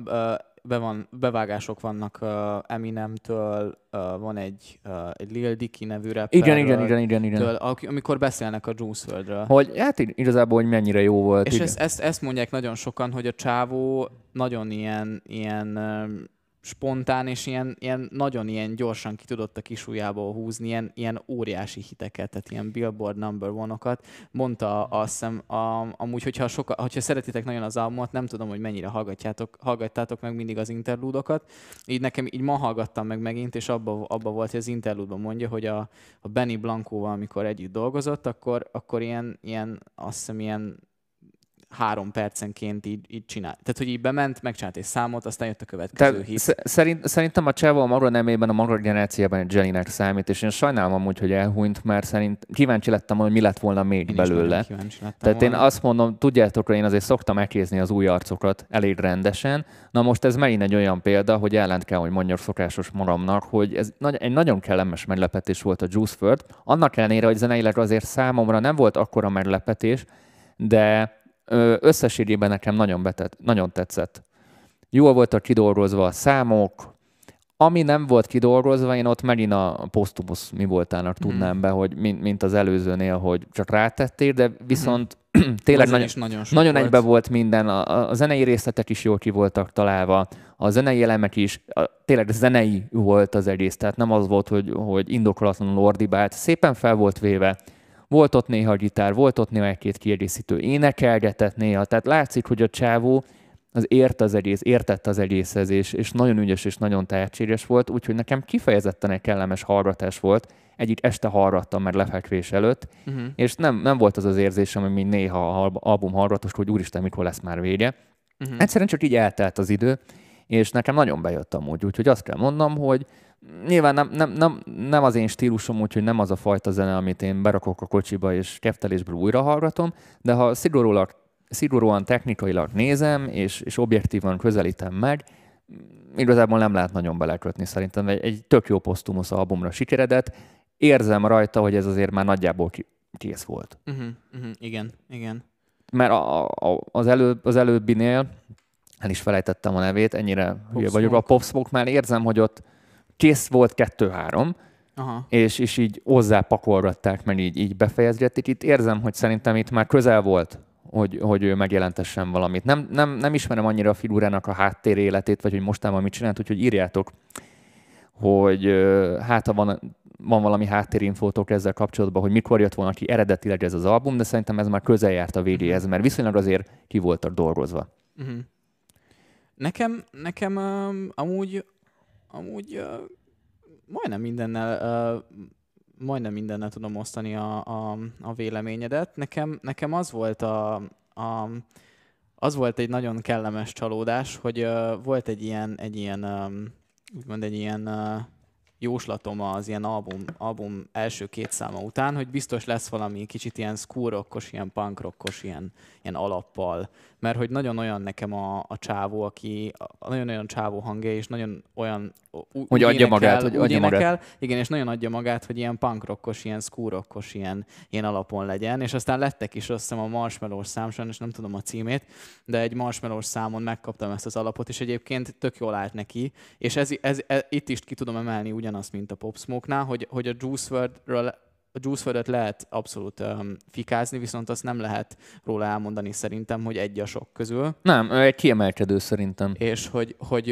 be van, bevágások vannak uh, Eminemtől, uh, van egy, uh, egy Lil Dicky nevű rapper. Igen, igen, igen, igen, igen. Től, amikor beszélnek a Juice WRLD-ről. Hogy hát igazából, hogy mennyire jó volt. És ezt, ezt, ezt, mondják nagyon sokan, hogy a csávó nagyon ilyen, ilyen spontán, és ilyen, ilyen nagyon ilyen gyorsan ki tudott a kisújából húzni, ilyen, ilyen óriási hiteket, tehát ilyen Billboard number one-okat. Mondta azt hiszem, a, amúgy, hogyha, soka, hogyha szeretitek nagyon az albumot, nem tudom, hogy mennyire hallgatjátok, hallgattátok meg mindig az interlúdokat. Így nekem így ma hallgattam meg megint, és abba, abba volt, hogy az interlúdban mondja, hogy a, a Benny Blancóval, amikor együtt dolgozott, akkor, akkor ilyen, ilyen, azt hiszem, ilyen három percenként így, így csinál. Tehát, hogy így bement, megcsinált egy számot, aztán jött a következő Tehát hit. sz- szerint, szerintem a Csávó a maga nemében, a maga generációban egy Jennynek számít, és én sajnálom amúgy, hogy elhunyt, mert szerint kíváncsi lettem, hogy mi lett volna még Én belőle. Tehát én volna. azt mondom, tudjátok, hogy én azért szoktam ekézni az új arcokat elég rendesen. Na most ez megint egy olyan példa, hogy ellent kell, hogy mondjak szokásos magamnak, hogy ez nagy, egy nagyon kellemes meglepetés volt a Juice WRLD. Annak ellenére, hogy zeneileg azért számomra nem volt akkora meglepetés, de összességében nekem nagyon, betett, nagyon tetszett. Jól voltak kidolgozva a számok, ami nem volt kidolgozva, én ott megint a posztumusz mi voltának Mhm. tudnám be, hogy mint, mint az előzőnél, hogy csak rátettél, de viszont tényleg Ezen nagyon, nagyon, nagyon volt. egybe volt minden, a, a- a zenei részletek is jól ki voltak találva, a zenei elemek is, a, tényleg zenei volt az egész, tehát nem az volt, hogy, hogy indokolatlanul ordibált, szépen fel volt véve, volt ott néha gitár, volt ott néha egy-két kiegészítő énekelgetett néha, tehát látszik, hogy a csávó az ért az egész, értett az egészhez, és, és nagyon ügyes és nagyon tehetséges volt, úgyhogy nekem kifejezetten egy kellemes hallgatás volt. Egyik este hallgattam már lefekvés előtt, Uh-huh. és nem, nem volt az az érzésem, hogy néha a album hallgatos, hogy úristen, mikor lesz már vége. Uh-huh. Egyszerűen csak így eltelt az idő, és nekem nagyon bejött amúgy, úgyhogy azt kell mondnom, hogy nyilván nem, nem, nem, nem az én stílusom, úgyhogy nem az a fajta zene, amit én berakok a kocsiba és keftelésből újra hallgatom, de ha szigorúan, szigorúan technikailag nézem, és, és objektívan közelítem meg, igazából nem lehet nagyon belekötni szerintem. Egy, egy tök jó posztumusz albumra sikeredett. Érzem rajta, hogy ez azért már nagyjából ki, kész volt. Uh-huh. Uh-huh. Igen, igen. Mert a, a, az, előbb, az előbbinél, el is felejtettem a nevét, ennyire hülye vagyok, a. Pop Smoke már érzem, hogy ott kész volt kettő-három, Aha. és, és így hozzá pakolgatták, meg így, így befejezgették. Itt érzem, hogy szerintem itt már közel volt, hogy, hogy ő megjelentessen valamit. Nem, nem, nem ismerem annyira a figurának a háttér életét, vagy hogy mostában mit csinált, úgyhogy írjátok, hogy hát ha van, van valami háttérinfótok ezzel kapcsolatban, hogy mikor jött volna ki eredetileg ez az album, de szerintem ez már közel járt a végéhez, mert viszonylag azért ki voltak dolgozva. Uh-huh. Nekem, nekem um, amúgy, amúgy uh, majdnem mindennel, uh, majdnem mindennel tudom osztani a, a, a véleményedet. Nekem, nekem az volt a, a az volt egy nagyon kellemes csalódás, hogy uh, volt egy ilyen, egy ilyen um, úgymond egy ilyen uh, jóslatom az ilyen album, album első két száma után, hogy biztos lesz valami kicsit ilyen skúrokkos, ilyen punkrokkos, ilyen, ilyen alappal. Mert hogy nagyon olyan nekem a, a csávó, aki nagyon olyan csávó hangja, és nagyon olyan ú- Hogy adja magát, hogy adja magát. énekel, igen, és nagyon adja magát, hogy ilyen punkrokkos, ilyen skúrokkos, ilyen, ilyen alapon legyen. És aztán lettek is, azt hiszem a Marshmallow szám, sajnos nem tudom a címét, de egy Marshmallow számon megkaptam ezt az alapot, és egyébként tök jól állt neki. És ez, ez, ez itt is ki tudom emelni ugyanazt, mint a Pop Smoke-nál, hogy, hogy a Juice WRLD-ről a Juice WRLD-et lehet abszolút um, fikázni, viszont azt nem lehet róla elmondani szerintem, hogy egy a sok közül. Nem, ő egy kiemelkedő szerintem. és hogy, hogy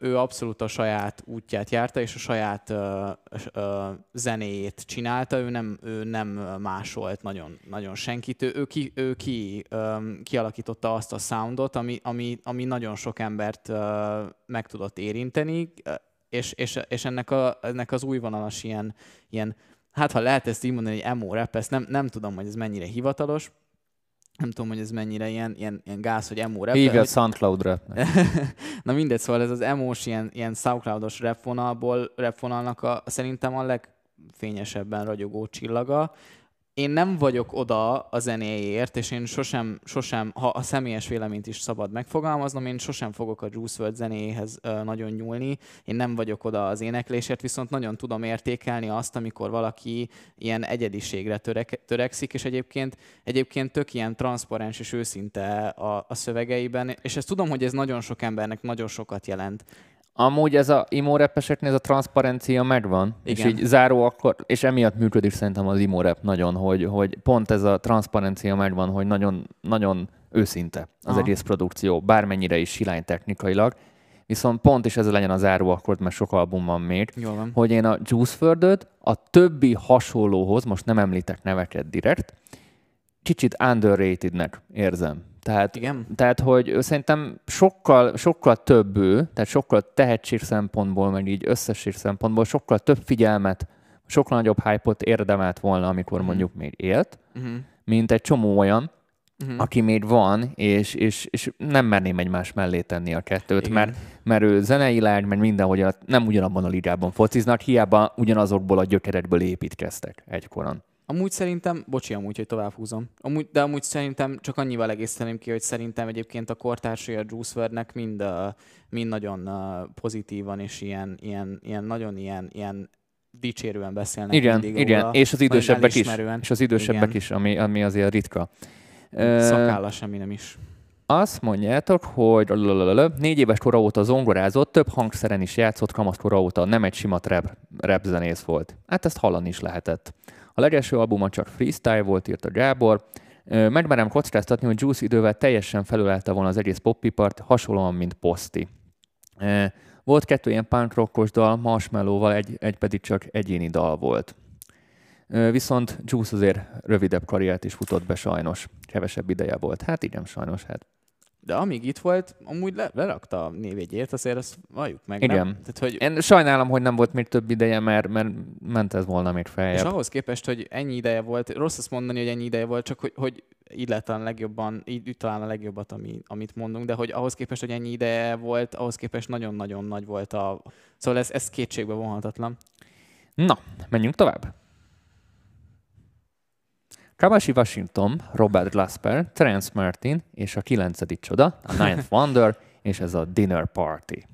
ő abszolút a saját útját járta, és a saját ö, ö, zenéjét csinálta, ő nem, ő nem másolt nagyon, nagyon senkit, ő, ő, ki, ő ki, ö, kialakította azt a soundot, ami, ami, ami nagyon sok embert ö, meg tudott érinteni, és, és, és ennek, a, ennek az újvonalas ilyen, ilyen, hát ha lehet ezt így mondani, hogy emo rap, ezt nem, nem tudom, hogy ez mennyire hivatalos, nem tudom, hogy ez mennyire ilyen, ilyen, ilyen gáz, hogy emo rap. Hívja hogy- Soundcloud-ra. Na mindegy, szóval ez az emos, ilyen, ilyen SoundCloud-os rapvonalból, rapvonalnak a, szerintem a legfényesebben ragyogó csillaga. Én nem vagyok oda a zenéért, és én sosem, sosem, ha a személyes véleményt is szabad megfogalmaznom, én sosem fogok a Juice WRLD zenéhez nagyon nyúlni. Én nem vagyok oda az éneklésért, viszont nagyon tudom értékelni azt, amikor valaki ilyen egyediségre törek, törekszik, és egyébként, egyébként tök ilyen transzparens és őszinte a, a szövegeiben, és ezt tudom, hogy ez nagyon sok embernek nagyon sokat jelent. Amúgy ez a imo rappeseknél ez a transzparencia megvan, Igen. és így záró akkor, és emiatt működik szerintem az imo rap nagyon, hogy, hogy pont ez a transzparencia megvan, hogy nagyon, nagyon őszinte az Aha. egész produkció, bármennyire is silány technikailag, viszont pont is ez legyen a záró akkord, mert sok album van még, Jól van. hogy én a Juice wrld a többi hasonlóhoz, most nem említek neveket direkt, kicsit underratednek érzem. Tehát Igen? tehát, hogy szerintem sokkal, sokkal több ő, tehát sokkal tehetség szempontból, meg így összesség szempontból sokkal több figyelmet, sokkal nagyobb hype-ot érdemelt volna, amikor Mhm. mondjuk még élt, Uh-huh. mint egy csomó olyan, uh-huh. aki még van, és, és, és nem merném egymás mellé tenni a kettőt, mert, mert ő zeneileg, mert mindenhogy nem ugyanabban a ligában fociznak, hiába ugyanazokból a gyökerekből építkeztek egykoron. Amúgy szerintem, bocsi amúgy, hogy tovább húzom, amúgy, de amúgy szerintem csak annyival egészteném ki, hogy szerintem egyébként a kortársai a Juice WRLD-nek mind, uh, mind nagyon uh, pozitívan és ilyen, ilyen, ilyen nagyon ilyen, ilyen dicsérően beszélnek igen, igen, róla, és az idősebbek is, és az idősebbek igen. is, ami, ami azért ritka. Szakálla semmi nem is. Azt mondjátok, hogy négy éves kora óta zongorázott, több hangszeren is játszott, kamaszkora óta nem egy sima rap, rap zenész volt. Hát ezt hallani is lehetett. A legelső albuma csak freestyle volt, írt a Gábor. Megmerem kockáztatni, hogy Juice idővel teljesen felülelte volna az egész poppipart, hasonlóan, mint Posti. Volt kettő ilyen punk rockos dal, Marshmallow-val, egy, egy pedig csak egyéni dal volt. Viszont Juice azért rövidebb karriert is futott be sajnos. Kevesebb ideje volt. Hát igen, sajnos. Hát de amíg itt volt, amúgy le, lerakta a névjegyét, azért azt valljuk meg. Igen. Nem? Tehát, hogy... Én sajnálom, hogy nem volt még több ideje, mert, mert ment ez volna még feljebb. És ahhoz képest, hogy ennyi ideje volt, rossz azt mondani, hogy ennyi ideje volt, csak hogy, hogy így lett a legjobban, így talán a legjobbat, ami, amit mondunk, de hogy ahhoz képest, hogy ennyi ideje volt, ahhoz képest nagyon-nagyon nagy volt a... Szóval ez, ez kétségbe vonhatatlan. Na, menjünk tovább. Kabashi Washington, Robert Glasper, Terence Martin és a kilencedik csoda, a Ninth Wonder, és ez a Dinner Party.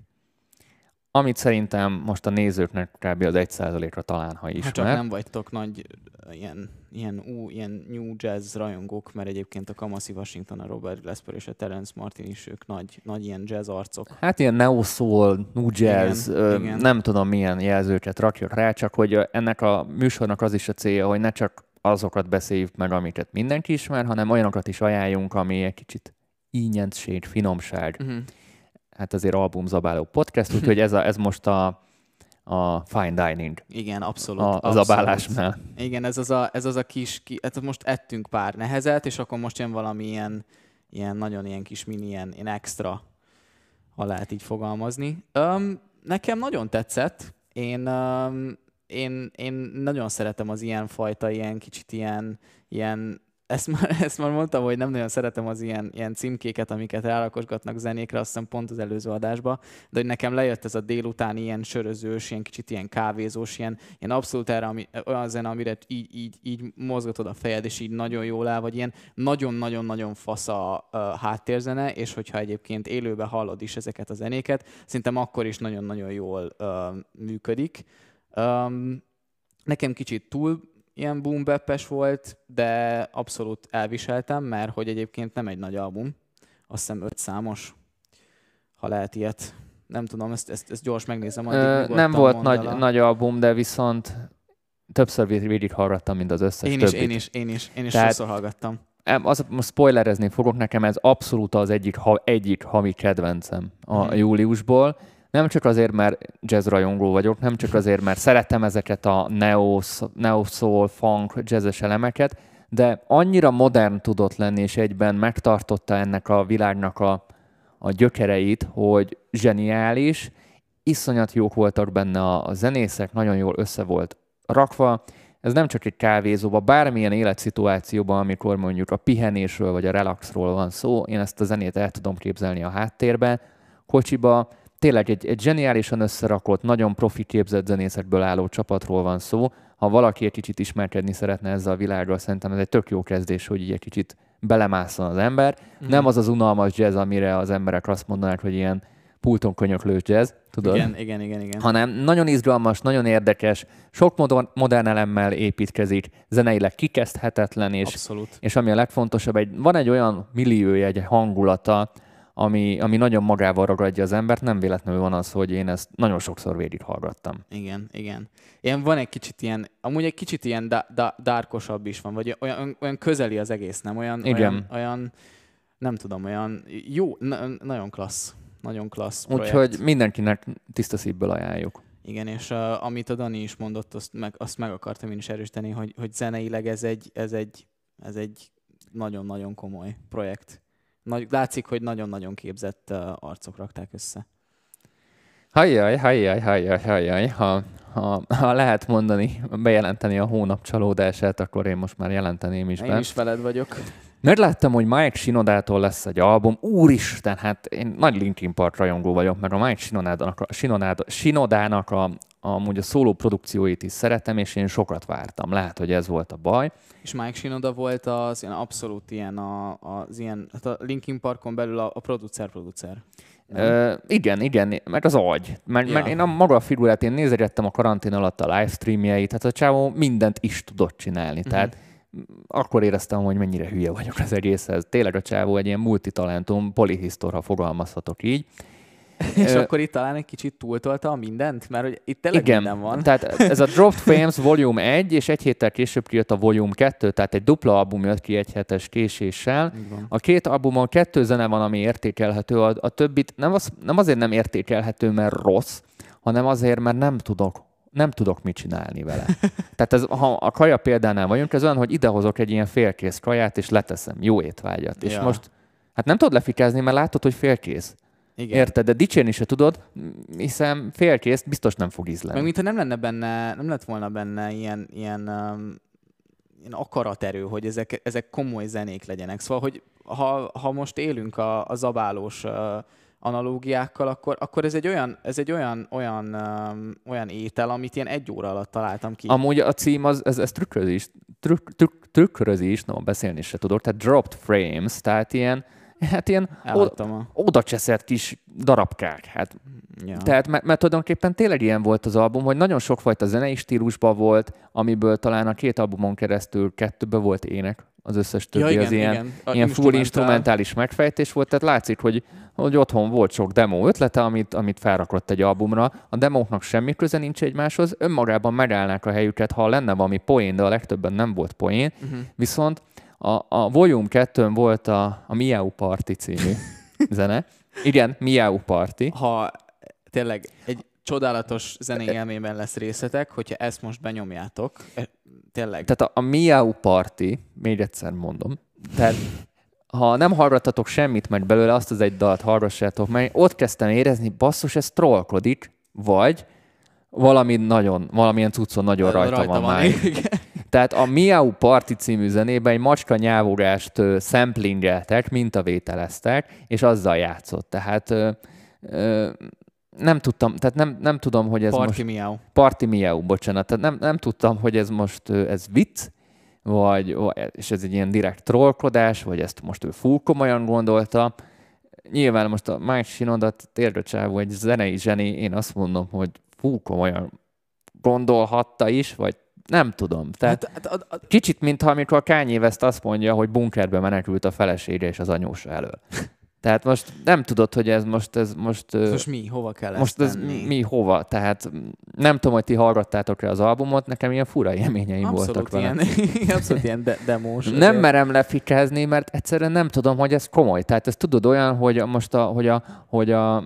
Amit szerintem most a nézőknek kb. az egy százalékra talán, ha is. Hát csak nem vagytok nagy ilyen, ilyen, ú, ilyen new jazz rajongók, mert egyébként a Kamasi Washington, a Robert Glasper és a Terence Martin is ők nagy, nagy ilyen jazz arcok. Hát ilyen neo soul, new jazz, igen, ö, igen. nem tudom milyen jelzőket rakjuk rá, csak hogy ennek a műsornak az is a célja, hogy ne csak azokat beszéljük meg, amiket mindenki ismer, hanem olyanokat is ajánljunk, ami egy kicsit ínyenség, finomság. Uh-huh. Hát azért albumzabáló podcast, úgyhogy ez, a, ez most a, a fine dining. Igen, abszolút. A, az abálásnál. Igen, ez az a, ez az a kis, ki, hát most ettünk pár nehezet, és akkor most jön valami ilyen, ilyen nagyon ilyen kis mini, ilyen, ilyen extra, ha lehet így fogalmazni. Um, nekem nagyon tetszett. Én um, én, én nagyon szeretem az ilyen fajta, ilyen kicsit ilyen, ilyen ezt már, ezt már mondtam, hogy nem nagyon szeretem az ilyen, ilyen címkéket, amiket elrakosgatnak zenékre, azt hiszem pont az előző adásba, de hogy nekem lejött ez a délután ilyen sörözős, ilyen kicsit ilyen kávézós, ilyen, ilyen abszolút erre, ami, olyan zene, amire így, így, így mozgatod a fejed, és így nagyon jól áll, vagy ilyen nagyon-nagyon-nagyon fasz a uh, háttérzene, és hogyha egyébként élőben hallod is ezeket a zenéket, szerintem akkor is nagyon-nagyon jól uh, működik. Um, nekem kicsit túl ilyen boom volt, de abszolút elviseltem, mert hogy egyébként nem egy nagy album, azt hiszem öt számos, ha lehet ilyet. Nem tudom, ezt, ezt, ezt gyors megnézem. Ö, nem volt nagy, nagy album, de viszont többször végig hallgattam, mint az összes Én is, többit. én is, én is, én is Tehát, sokszor hallgattam. Az, most spoilerezni fogok, nekem ez abszolút az egyik, ha, egyik havi kedvencem a hmm. júliusból nem csak azért, mert jazz rajongó vagyok, nem csak azért, mert szeretem ezeket a neo, neo soul, funk, jazzes elemeket, de annyira modern tudott lenni, és egyben megtartotta ennek a világnak a, a gyökereit, hogy zseniális, iszonyat jók voltak benne a, a zenészek, nagyon jól össze volt rakva. Ez nem csak egy kávézóban, bármilyen életszituációban, amikor mondjuk a pihenésről vagy a relaxról van szó, én ezt a zenét el tudom képzelni a háttérben, kocsiba, tényleg egy, egy zseniálisan összerakott, nagyon profi képzett zenészekből álló csapatról van szó. Ha valaki egy kicsit ismerkedni szeretne ezzel a világgal, szerintem ez egy tök jó kezdés, hogy így egy kicsit belemásszon az ember. Mm. Nem az az unalmas jazz, amire az emberek azt mondanák, hogy ilyen pulton könyöklős jazz, tudod? Igen, igen, igen, igen. Hanem nagyon izgalmas, nagyon érdekes, sok modern, modern elemmel építkezik, zeneileg kikezdhetetlen, és, Abszolút. és ami a legfontosabb, egy, van egy olyan milliója, egy hangulata, ami, ami nagyon magával ragadja az embert, nem véletlenül van az, hogy én ezt nagyon sokszor végighallgattam. Igen, igen. Ilyen van egy kicsit ilyen, amúgy egy kicsit ilyen da, da, dárkosabb is van, vagy olyan, olyan közeli az egész, nem? Olyan, igen. olyan, olyan nem tudom, olyan jó, na, nagyon klassz. Nagyon klassz projekt. Úgyhogy mindenkinek tiszta szívből ajánljuk. Igen, és uh, amit a Dani is mondott, azt meg, azt meg akartam én is erősíteni, hogy, hogy zeneileg ez egy, ez egy, ez egy nagyon-nagyon komoly projekt. Nagy, látszik, hogy nagyon-nagyon képzett uh, arcok rakták össze. Hajjaj, hajjaj, hajjaj, hajjaj. Ha, ha, ha lehet mondani, bejelenteni a hónap csalódását, akkor én most már jelenteném is Én be. is veled vagyok. Megláttam, hogy Mike Sinodától lesz egy album. Úristen, hát én nagy Linkin Park rajongó vagyok, meg a Mike Sinodának, Sinodának a, amúgy a szóló produkcióit is szeretem, és én sokat vártam. Lehet, hogy ez volt a baj. És Mike Shinoda volt az ilyen abszolút ilyen, a, az ilyen, hát a Linkin Parkon belül a, a producer-producer. Uh, igen, igen, meg az agy. Mert, ja. mert én a maga a figurát, én nézegettem a karantén alatt a livestreamjeit, tehát a csávó mindent is tudott csinálni. Uh-huh. Tehát akkor éreztem, hogy mennyire hülye vagyok az egészhez. Tényleg a csávó egy ilyen multitalentum, polihisztor, ha fogalmazhatok így. És Ö, akkor itt talán egy kicsit túltolta a mindent? Mert hogy itt tényleg igen, minden van. tehát ez a Dropped Frames Volume 1, és egy héttel később kijött a Volume 2, tehát egy dupla album jött ki egy hetes késéssel. A két albumon kettő zene van, ami értékelhető, a, a többit nem, az, nem azért nem értékelhető, mert rossz, hanem azért, mert nem tudok nem tudok mit csinálni vele. Tehát ez, ha a kaja példánál vagyunk, ez olyan, hogy idehozok egy ilyen félkész kaját, és leteszem jó étvágyat. Ja. És most, hát nem tudod lefikázni, mert látod, hogy félkész. Igen. Érted? De dicsérni se tudod, hiszen félkész biztos nem fog ízleni. Meg mintha nem lenne benne, nem lett volna benne ilyen, ilyen, um, ilyen akaraterő, hogy ezek, ezek komoly zenék legyenek. Szóval, hogy ha, ha most élünk a, a zabálós uh, analógiákkal, akkor, akkor ez egy olyan, ez egy olyan, olyan, um, olyan étel, amit ilyen egy óra alatt találtam ki. Amúgy a cím az, ez, ez trükkrözi is, trükk, trükk, trükkrözi is, no, beszélni se tudok, tehát dropped frames, tehát ilyen, hát ilyen oda, oda cseszett kis darabkák. Hát. Ja. Tehát, mert, mert tulajdonképpen tényleg ilyen volt az album, hogy nagyon sokfajta zenei stílusban volt, amiből talán a két albumon keresztül kettőbe volt ének, az összes többi ja, igen, az ilyen, igen. ilyen full instrumentális megfejtés volt, tehát látszik, hogy, hogy otthon volt sok demo ötlete, amit, amit felrakott egy albumra. A demóknak semmi köze nincs egymáshoz, önmagában megállnák a helyüket, ha lenne valami poén, de a legtöbben nem volt poén. Uh-huh. Viszont a, a Volume 2 volt a, a Miau Party című zene. Igen, Miau Party. Ha tényleg egy csodálatos zenei élményben lesz részletek, hogyha ezt most benyomjátok, e, tényleg. Tehát a, a Miau Party, még egyszer mondom, tehát ha nem hallgattatok semmit meg belőle, azt az egy dalt hallgassátok, mert ott kezdtem érezni, basszus, ez trollkodik, vagy valami nagyon, valamilyen cuccon nagyon rajta, rajta van, van már. Tehát a Miau Party című zenében egy macska nyávogást szemplingeltek, mintavételeztek, és azzal játszott. Tehát ö, ö, nem tudtam, tehát nem, nem tudom, hogy ez Party most... Miau. Party Miau, bocsánat. Tehát nem, nem tudtam, hogy ez most ez vicc, vagy, és ez egy ilyen direkt trollkodás, vagy ezt most ő full komolyan gondolta. Nyilván most a Mike Shinoda térdöcsávó egy zenei zseni, én azt mondom, hogy full komolyan gondolhatta is, vagy nem tudom. Tehát hát, hát, hát, kicsit, mintha amikor Kanye West azt mondja, hogy bunkerbe menekült a felesége és az anyósa elől. Tehát most nem tudod, hogy ez most... Ez most, most mi? Hova kell Most ez tenni? mi? Hova? Tehát nem tudom, hogy ti hallgattátok-e az albumot, nekem ilyen fura élményeim abszolút voltak ilyen, vele. abszolút ilyen de- demós. Nem azért. merem lefikezni, mert egyszerűen nem tudom, hogy ez komoly. Tehát ez tudod olyan, hogy most a, hogy a, hogy a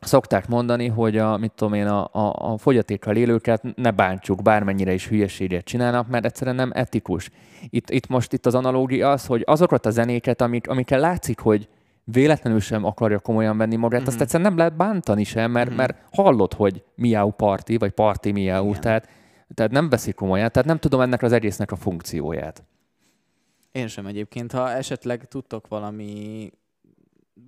szokták mondani, hogy a, mit tudom én, a, a, a fogyatékkal élőket ne bántsuk, bármennyire is hülyeséget csinálnak, mert egyszerűen nem etikus. Itt, itt most itt az analógia az, hogy azokat a zenéket, amik, amikkel látszik, hogy véletlenül sem akarja komolyan venni magát, mm-hmm. azt mhm. egyszerűen nem lehet bántani sem, mert, mm-hmm. mert hallod, hogy miau party, vagy party miau, tehát, tehát nem veszik komolyan, tehát nem tudom ennek az egésznek a funkcióját. Én sem egyébként. Ha esetleg tudtok valami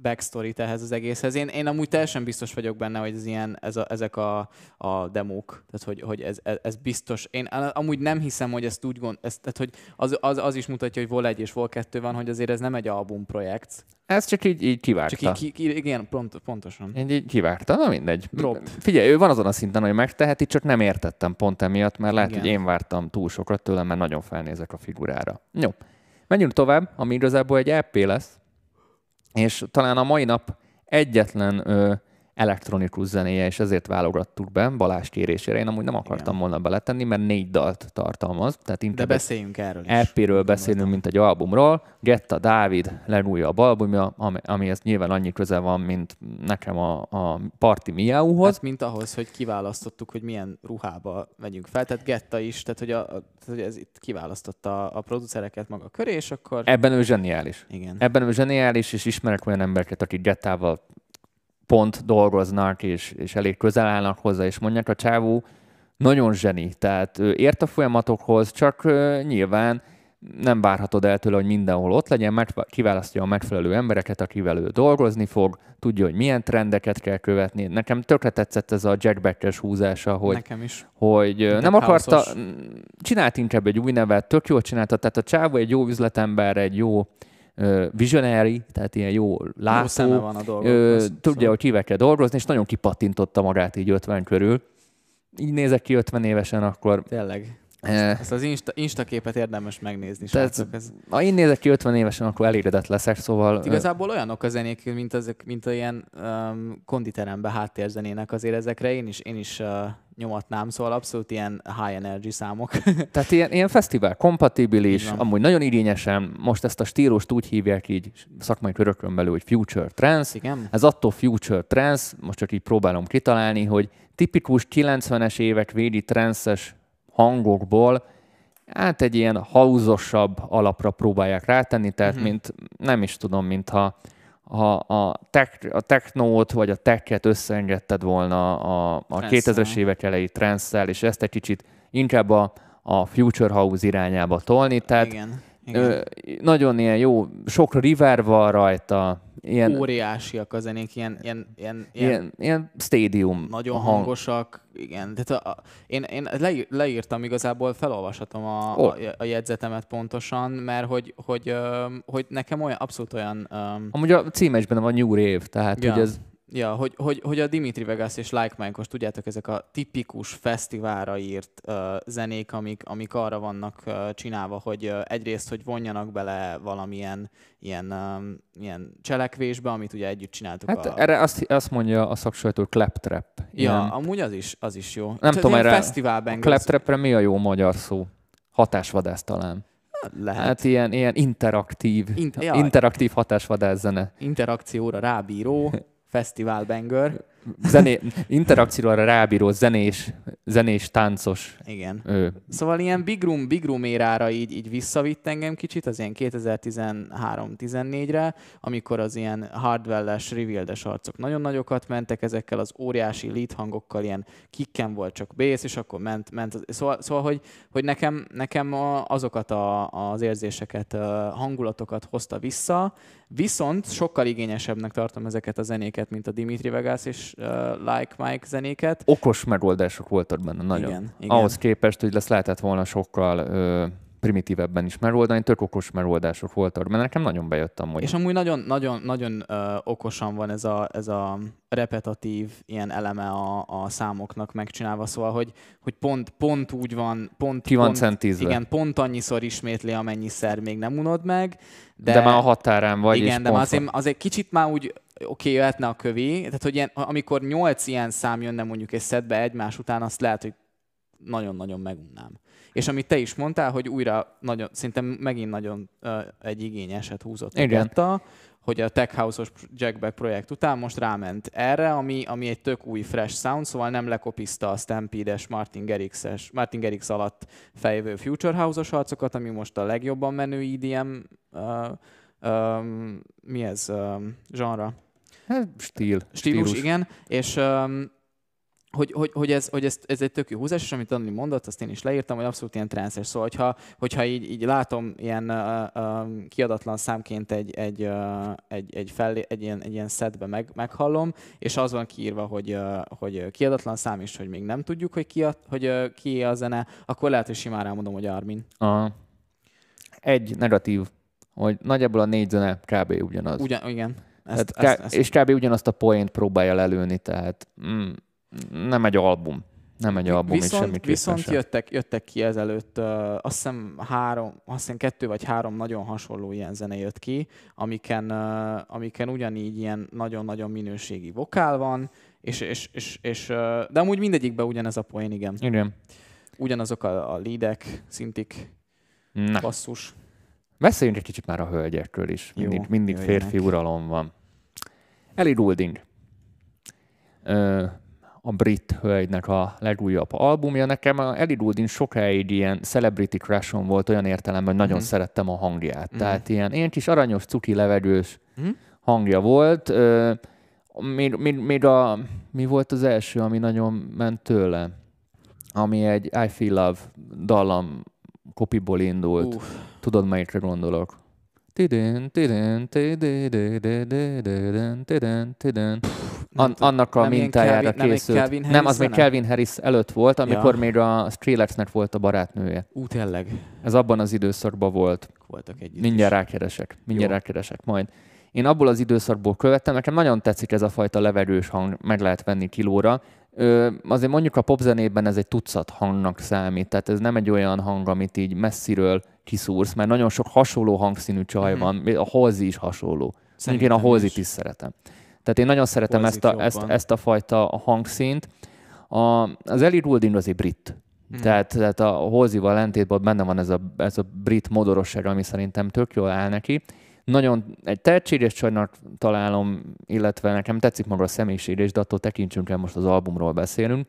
backstory ehhez az egészhez. Én, én amúgy teljesen biztos vagyok benne, hogy ez ilyen, ez a, ezek a, a demók, tehát hogy, hogy ez, ez, ez, biztos. Én amúgy nem hiszem, hogy ezt úgy gond, ezt, tehát hogy az, az, az, is mutatja, hogy Vol 1 és Vol 2 van, hogy azért ez nem egy projekt. Ez csak így, így kivárta. Csak így, ki, igen, pont, pontosan. Így, így kivárta, na mindegy. Dropped. Figyelj, ő van azon a szinten, hogy megteheti, csak nem értettem pont emiatt, mert lehet, igen. hogy én vártam túl sokat tőlem, mert nagyon felnézek a figurára. Jó. Menjünk tovább, ami igazából egy EP lesz, és talán a mai nap egyetlen elektronikus zenéje, és ezért válogattuk be Balázs kérésére. Én amúgy nem akartam Igen. volna beletenni, mert négy dalt tartalmaz. Tehát inkább De beszéljünk erről is. EP-ről beszélünk, mint egy albumról. Getta Dávid legújabb albumja, ami, amihez nyilván annyi köze van, mint nekem a, a Party Miauhoz. Hát, mint ahhoz, hogy kiválasztottuk, hogy milyen ruhába megyünk fel. Tehát Getta is, tehát hogy, a, tehát, hogy ez itt kiválasztotta a, a producereket maga köré, és akkor... Ebben ő zseniális. Igen. Ebben ő zseniális, és ismerek olyan embereket, akik Gettával pont dolgoznak, és, és elég közel állnak hozzá, és mondják, a csávó nagyon zseni, tehát ő ért a folyamatokhoz, csak nyilván nem várhatod el tőle, hogy mindenhol ott legyen, mert kiválasztja a megfelelő embereket, akivel ő dolgozni fog, tudja, hogy milyen trendeket kell követni. Nekem tökre tetszett ez a Jack Becker húzása, hogy, Nekem is. hogy nem akarta, house-os. csinált inkább egy új nevet, tök jól csinálta, tehát a csávó egy jó üzletember, egy jó visionary, tehát ilyen jó Jó látó, van a ö, dolgokhoz. tudja, hogy kivel kell dolgozni, és nagyon kipattintotta magát így 50 körül. Így nézek ki 50 évesen, akkor Tényleg. Eh, Ezt az Insta, Insta képet érdemes megnézni, Tehát- srácok. Ez, ha én nézek ki 50 évesen, akkor elégedett leszek, szóval... ö, Igazából olyanok a zenék, mint, ezek, mint a ilyen um, konditerembe háttérzenének azért ezekre én is, én is uh, nyomatnám, szóval abszolút ilyen high energy számok. Tehát ilyen, ilyen fesztivál kompatibilis, amúgy nagyon igényesen, most ezt a stílust úgy hívják így szakmai körökön belül, hogy future trance. Igen? Ez attól future trance, most csak így próbálom kitalálni, hogy tipikus 90-es évek védi trances hangokból hát egy ilyen hauzosabb alapra próbálják rátenni, tehát Mhm. mint nem is tudom, mintha ha a, tech, a technót vagy a tech-et összeengedted volna a, a Trance-szel. 2000-es évek elejé trance és ezt egy kicsit inkább a, a future house irányába tolni, tehát igen. Igen. Ö, nagyon ilyen jó, sok river van rajta, ilyen, Óriásiak a zenék, ilyen, ilyen, ilyen, ilyen ilyen, ilyen stadium nagyon hang. hangosak, igen. Tehát a, a, én, én leír, leírtam igazából, felolvashatom a, Ó. a, a jegyzetemet pontosan, mert hogy, hogy, öm, hogy nekem olyan, abszolút olyan öm, Amúgy a címesben van New Rave, tehát Ja. hogy ez Ja, hogy, hogy, hogy a Dimitri Vegas és Like Mike-os, tudjátok, ezek a tipikus fesztiválra írt uh, zenék, amik, amik arra vannak uh, csinálva, hogy uh, egyrészt, hogy vonjanak bele valamilyen ilyen, um, ilyen cselekvésbe, amit ugye együtt csináltuk. Hát a... erre azt, azt mondja a szaksajtó, hogy claptrap. Ja, Ilyen, amúgy az is, az is jó. Nem tudom, erre fesztivál a bangers claptrapre mi a jó magyar szó? Hatásvadász talán. lehet. Hát ilyen, ilyen interaktív, Int- ja. interaktív hatásvadász zene. Interakcióra rábíró, fesztivál banger. Zené, interakcióra rábíró zenés, zenés táncos Igen. ő. Szóval ilyen Big Room, Big Room érára így, így visszavitt engem kicsit, az ilyen 2013-14-re, amikor az ilyen hardwell-es, reveal-es arcok nagyon nagyokat mentek ezekkel az óriási lead hangokkal, ilyen kicken volt csak bass, és akkor ment, ment szóval, szóval hogy, hogy nekem, nekem azokat a, az érzéseket, hangulatokat hozta vissza, viszont sokkal igényesebbnek tartom ezeket a zenéket, mint a Dimitri Vegas és uh, Like Mike zenéket. Okos megoldások voltak benne nagyon. Igen, igen. Ahhoz képest, hogy lesz lehetett volna sokkal ö, primitívebben is megoldani, tök okos megoldások voltak benne. Nekem nagyon bejött amúgy. És amúgy nagyon, nagyon, nagyon ö, okosan van ez a, ez a repetatív ilyen eleme a, a számoknak megcsinálva, szóval, hogy, hogy pont, pont úgy van, pont, Ki van pont, centízve. igen, pont annyiszor ismétli, amennyiszer még nem unod meg, de, de, már a határán vagy, igen, de már azért, azért kicsit már úgy oké, okay, jöhetne a kövé, tehát hogy ilyen, amikor nyolc ilyen szám jönne mondjuk egy szedbe egymás után, azt lehet, hogy nagyon-nagyon megunnám. És amit te is mondtál, hogy újra nagyon, szerintem megint nagyon uh, egy igényeset húzott Igen. Getta, hogy a Tech House-os Jackback projekt után most ráment erre, ami, ami egy tök új fresh sound, szóval nem lekopizta a Stampede-es Martin Garrix-es, Martin Garrix alatt fejvő Future House-os arcokat, ami most a legjobban menő EDM uh, um, mi ez um, genre? Hát, stíl. Stílus, igen, és um, hogy, hogy, hogy, ez, hogy ez, ez egy tök jó húzás, és amit Dani mondott, azt én is leírtam, hogy abszolút ilyen transzes. Szóval, hogyha, hogyha így, így látom ilyen uh, uh, kiadatlan számként egy, egy, uh, egy, egy, fel, egy, ilyen, egy ilyen setbe meg, meghallom, és az van kiírva, hogy, uh, hogy kiadatlan szám, és hogy még nem tudjuk, hogy ki a, hogy, uh, ki a zene, akkor lehet, hogy simán rámondom, hogy Armin. Aha. Egy negatív, hogy nagyjából a négy zene kb. ugyanaz. Ugyan, igen. Ezt, ezt, ezt, és kb. ugyanazt a poént próbálja lelőni, tehát mm, nem egy album. Nem egy album, és viszont, semmiképpen viszont sem. jöttek, jöttek ki ezelőtt, uh, azt hiszem három, azt hiszem kettő vagy három nagyon hasonló ilyen zene jött ki, amiken, uh, amiken ugyanígy ilyen nagyon-nagyon minőségi vokál van, és, és, és, és uh, de amúgy mindegyikben ugyanez a poén, igen. Igen. Ugyanazok a, a leadek, szintik, Na, basszus. beszéljünk egy kicsit már a hölgyekről is. Jó, Mindig, mindig jöjjenek. férfi uralom van. Ellie Goulding. Ö, a brit hölgynek a legújabb albumja. Nekem a Ellie Goulding sokáig ilyen celebrity crushom volt olyan értelemben, hogy nagyon Mhm. szerettem a hangját. Mhm. Tehát ilyen, ilyen kis aranyos, cuki, levegős Mhm. hangja volt. Ö, még, még, még a, mi volt az első, ami nagyon ment tőle? Ami egy I Feel Love dallam kopiból indult. Uff, Tudod, melyikre gondolok? Tidén, tidén, tidén, tidén, tidén, tidén, tidén. An- annak a nem mintájára nem egy készült. Nem, Harris az még zene? Calvin Harris előtt volt, amikor Ja. még a Skrillexnek volt a barátnője. Ú, tényleg. Ez abban az időszakban volt. Voltak együtt Mindjárt is. rákeresek. Mindjárt Jó. rákeresek majd. Én abból az időszakból követtem, nekem nagyon tetszik ez a fajta leverős hang, meg lehet venni kilóra. Ö, azért mondjuk a popzenében ez egy tucat hangnak számít, tehát ez nem egy olyan hang, amit így messziről kiszúrsz, mert nagyon sok hasonló hangszínű csaj Mhm. van, a Halsey is hasonló. Mondjuk én Szerintem a Halsey-t is. is szeretem. Tehát én nagyon szeretem ezt a, ezt, ezt a fajta hangszínt. A, az Ellie Goulding az egy brit. Mhm. Tehát, tehát a Halsey-val ellentétben benne van ez a, ez a brit modorosság, ami szerintem tök jól áll neki. Nagyon egy tehetséges csajnak találom, illetve nekem tetszik maga a személyisége is, de attól tekintsünk el, most az albumról beszélünk.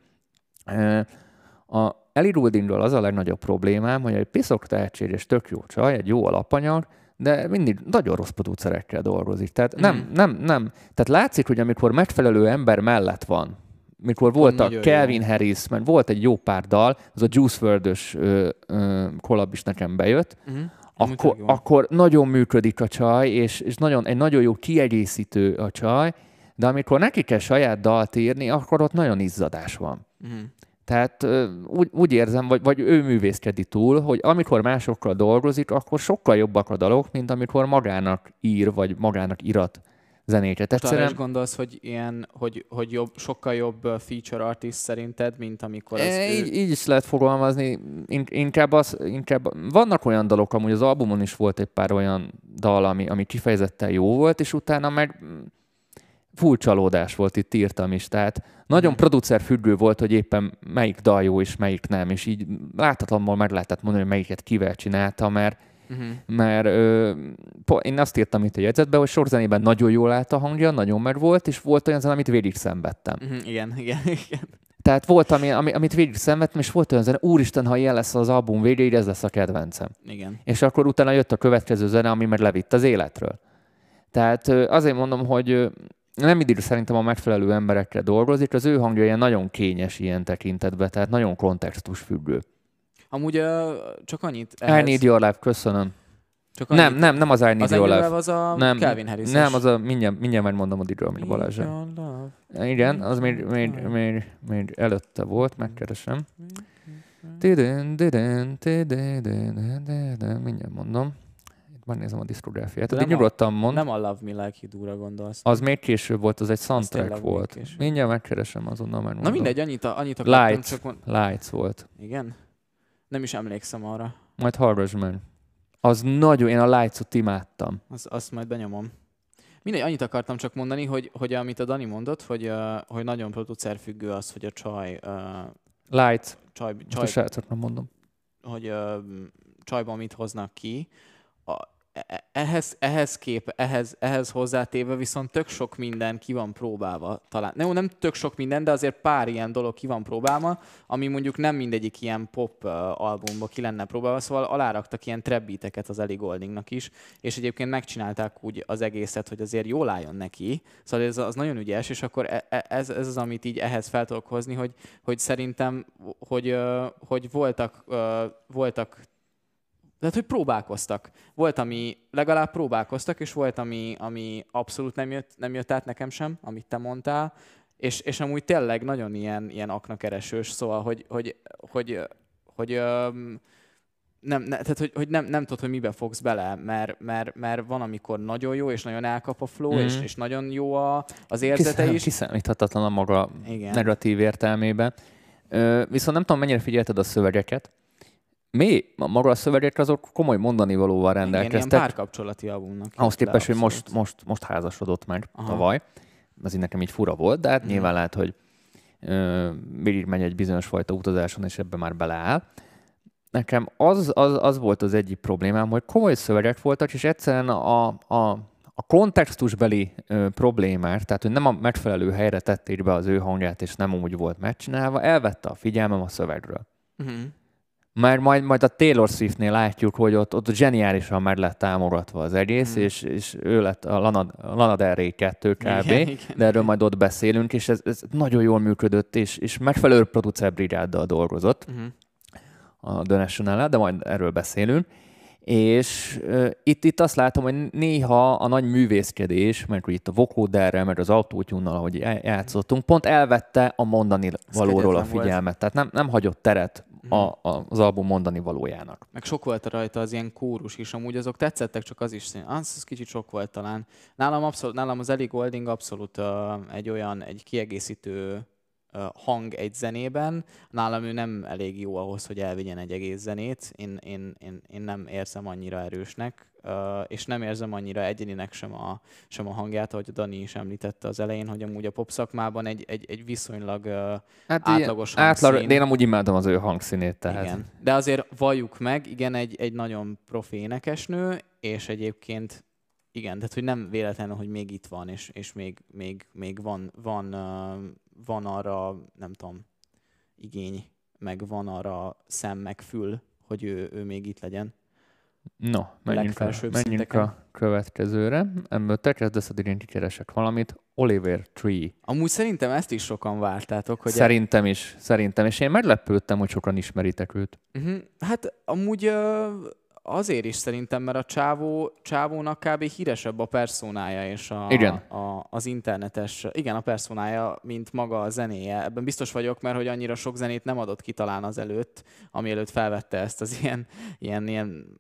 A Ellie Gouldingról az a legnagyobb problémám, hogy egy piszok tehetséges, tök jó csaj, egy jó alapanyag, de mindig nagyon rossz producerekkel dolgozik. Tehát nem, Mhm. nem, nem. Tehát látszik, hogy amikor megfelelő ember mellett van, mikor volt a nagyon Calvin jó. Harris, mert volt egy jó pár dal, az a Juice WRLD-ös collab is nekem bejött. Amúgy akkor, akkor nagyon működik a csaj, és, és nagyon, egy nagyon jó kiegészítő a csaj, de amikor neki kell saját dalt írni, akkor ott nagyon izzadás van. Mhm. Tehát úgy, úgy érzem, vagy, vagy ő művészkedi túl, hogy amikor másokkal dolgozik, akkor sokkal jobbak a dalok, mint amikor magának ír, vagy magának irat zenéket. Egyszerűen is gondolsz, hogy ilyen, hogy, hogy jobb, sokkal jobb feature artist szerinted, mint amikor az E, ő... így, így is lehet fogalmazni. In- Inkább, az, inkább vannak olyan dalok, amúgy az albumon is volt egy pár olyan dal, ami, ami kifejezetten jó volt, és utána meg full csalódás volt, itt írtam is. Tehát nagyon Mhm. producer függő volt, hogy éppen melyik dal jó és melyik nem, és így láthatatlanul meg lehetett mondani, hogy melyiket kivel csinálta, mert Uh-huh. mert ö, én azt írtam itt a jegyzetbe, hogy sorzenében nagyon jól állt a hangja, nagyon meg volt, és volt olyan zene, amit végig szenvedtem. Uh-huh. Igen, igen, igen. Tehát volt, ami, ami, amit végig szenvedtem, és volt olyan zene, úristen, ha ilyen lesz az album végéig, ez lesz a kedvencem. igen. És akkor utána jött a következő zene, ami meg levitt az életről. Tehát azért mondom, hogy nem mindig szerintem a megfelelő emberekkel dolgozik, az ő hangja ilyen nagyon kényes ilyen tekintetben, tehát nagyon kontextus függő. Amúgy uh, csak annyit I need your life, köszönöm. csak annyit, Nem, nem, nem az I need az your life. Az a Nem, Calvin Harris Nem, az a, mindjárt, mindjárt megmondom a díjról, amit Balázs. Igen, az még, még, még, még előtte volt, megkeresem. Mindjárt mondom. Megnézem a diszkográfiát. A- nyugodtan mond. Nem a Love Me Like You Do-ra gondolsz. Az még később volt, az egy soundtrack volt. Mindjárt megkeresem azonnal, megmondom. Na mindegy, annyit, a- annyit akartam Lights. csak mond... Lights volt. Igen? Nem is emlékszem arra. Majd hallgass meg. Az nagyon, én a Lights-ot imádtam. Az, azt majd benyomom. Mindegy, annyit akartam csak mondani, hogy, hogy amit a Dani mondott, hogy, uh, hogy nagyon producer függő az, hogy a csaj, uh, Lights. csaj, Most a csaj srácoknak mondom. hogy uh, csajban mit hoznak ki. A, ehhez, ehhez kép, ehhez, ehhez hozzátéve viszont tök sok minden ki van próbálva talán. Nem, nem tök sok minden, de azért pár ilyen dolog ki van próbálva, ami mondjuk nem mindegyik ilyen pop albumba ki lenne próbálva, szóval aláraktak ilyen trap beateket az Ellie Goldingnak is, és egyébként megcsinálták úgy az egészet, hogy azért jól álljon neki, szóval ez az nagyon ügyes, és akkor e- e- ez, ez az, amit így ehhez fel tudok hozni, hogy, hogy szerintem, hogy, hogy voltak, voltak tehát, hogy próbálkoztak. Volt, ami legalább próbálkoztak, és volt, ami, ami abszolút nem jött, nem jött át nekem sem, amit te mondtál, és, és amúgy tényleg nagyon ilyen, ilyen aknakeresős, szóval, hogy, hogy, hogy, hogy öm, nem, ne, tehát, hogy, hogy nem, nem tudod, hogy mibe fogsz bele, mert, mert, mert van, amikor nagyon jó, és nagyon elkap a flow, Mhm. mm. és, és nagyon jó a, az érzete Kiszám, is. kiszámíthatatlan a maga Igen. negatív értelmében. Ö, viszont nem tudom, mennyire figyelted a szövegeket. Mi? A maga a szövegek azok komoly mondani valóval Igen, rendelkeztek. párkapcsolati albumnak. Ahhoz képest, hogy most, most, most házasodott meg Aha. tavaly. Az így nekem így fura volt, de hát Mhm. nyilván lehet, hogy ö, végig megy egy bizonyos fajta utazáson, és ebbe már beleáll. Nekem az, az, az volt az egyik problémám, hogy komoly szövegek voltak, és egyszerűen a, a, a kontextusbeli ö, problémák, tehát hogy nem a megfelelő helyre tették be az ő hangját, és nem úgy volt megcsinálva, elvette a figyelmem a szövegről. Mhm. Mert majd, majd a Taylor Swiftnél látjuk, hogy ott, ott zseniálisan meg lett támogatva az egész, Mhm. és, és ő lett a Lana, Lana Del Rey 2 kb. Igen, igen, de erről majd ott beszélünk, és ez, ez nagyon jól működött, és, és megfelelő producer brigáddal dolgozott Mhm. a The national de majd erről beszélünk. És uh, itt, itt azt látom, hogy néha a nagy művészkedés, mert itt a vocoderrel, mert az autótyúnnal, ahogy játszottunk, pont elvette a mondani valóról a figyelmet. Volt. Tehát nem, nem hagyott teret a, mhm. a, az album mondani valójának. Meg sok volt rajta az ilyen kórus is, amúgy azok tetszettek, csak az is szín. Az, az kicsit sok volt talán. Nálam, abszolút, nálam az Ellie Golding abszolút uh, egy olyan, egy kiegészítő hang egy zenében. Nálam ő nem elég jó ahhoz, hogy elvigyen egy egész zenét. Én, én, én, én nem érzem annyira erősnek, és nem érzem annyira egyeninek sem a, sem a hangját, ahogy Dani is említette az elején, hogy amúgy a pop szakmában egy, egy, egy viszonylag hát átlagos átlag, De én amúgy imádom az ő hangszínét. Tehát. Igen. De azért valljuk meg, igen, egy, egy nagyon profi énekesnő, és egyébként igen, tehát hogy nem véletlenül, hogy még itt van, és, és még, még, még van, van van arra, nem tudom, igény, meg van arra szem, meg fül, hogy ő, ő még itt legyen. No, menjünk, a, menjünk a következőre. Ebből te kezdesz, addig én kikeresek valamit. Oliver Tree. Amúgy szerintem ezt is sokan vártátok. Hogy szerintem is, szerintem. És én meglepődtem, hogy sokan ismeritek őt. Uh-huh. Hát amúgy uh, azért is szerintem, mert a csávó, csávónak kb. híresebb a personája és a, igen. A, az internetes, igen, a personája, mint maga a zenéje. Ebben biztos vagyok, mert hogy annyira sok zenét nem adott ki talán az előtt, ami előtt felvette ezt az ilyen, ilyen, ilyen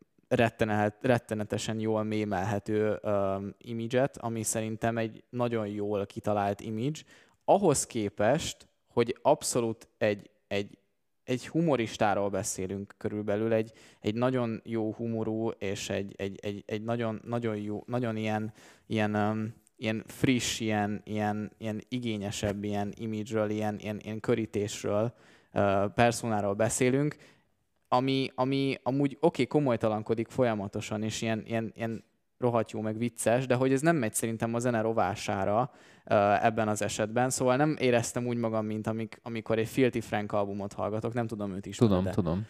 rettenetesen jól mémelhető um, imidzset, ami szerintem egy nagyon jól kitalált image. Ahhoz képest, hogy abszolút egy, egy egy humoristáról beszélünk körülbelül, egy, egy nagyon jó humorú, és egy, egy, egy, egy nagyon, nagyon jó, nagyon ilyen, ilyen, um, ilyen friss, ilyen, ilyen, ilyen igényesebb ilyen image ilyen, ilyen, ilyen körítésről, uh, personáról beszélünk, ami, ami amúgy oké, okay, komolytalankodik folyamatosan, és ilyen, ilyen, ilyen rohadt jó, meg vicces, de hogy ez nem megy szerintem a zene rovására ebben az esetben, szóval nem éreztem úgy magam, mint amik, amikor egy Filthy Frank albumot hallgatok, nem tudom őt is. Tudom, de. tudom.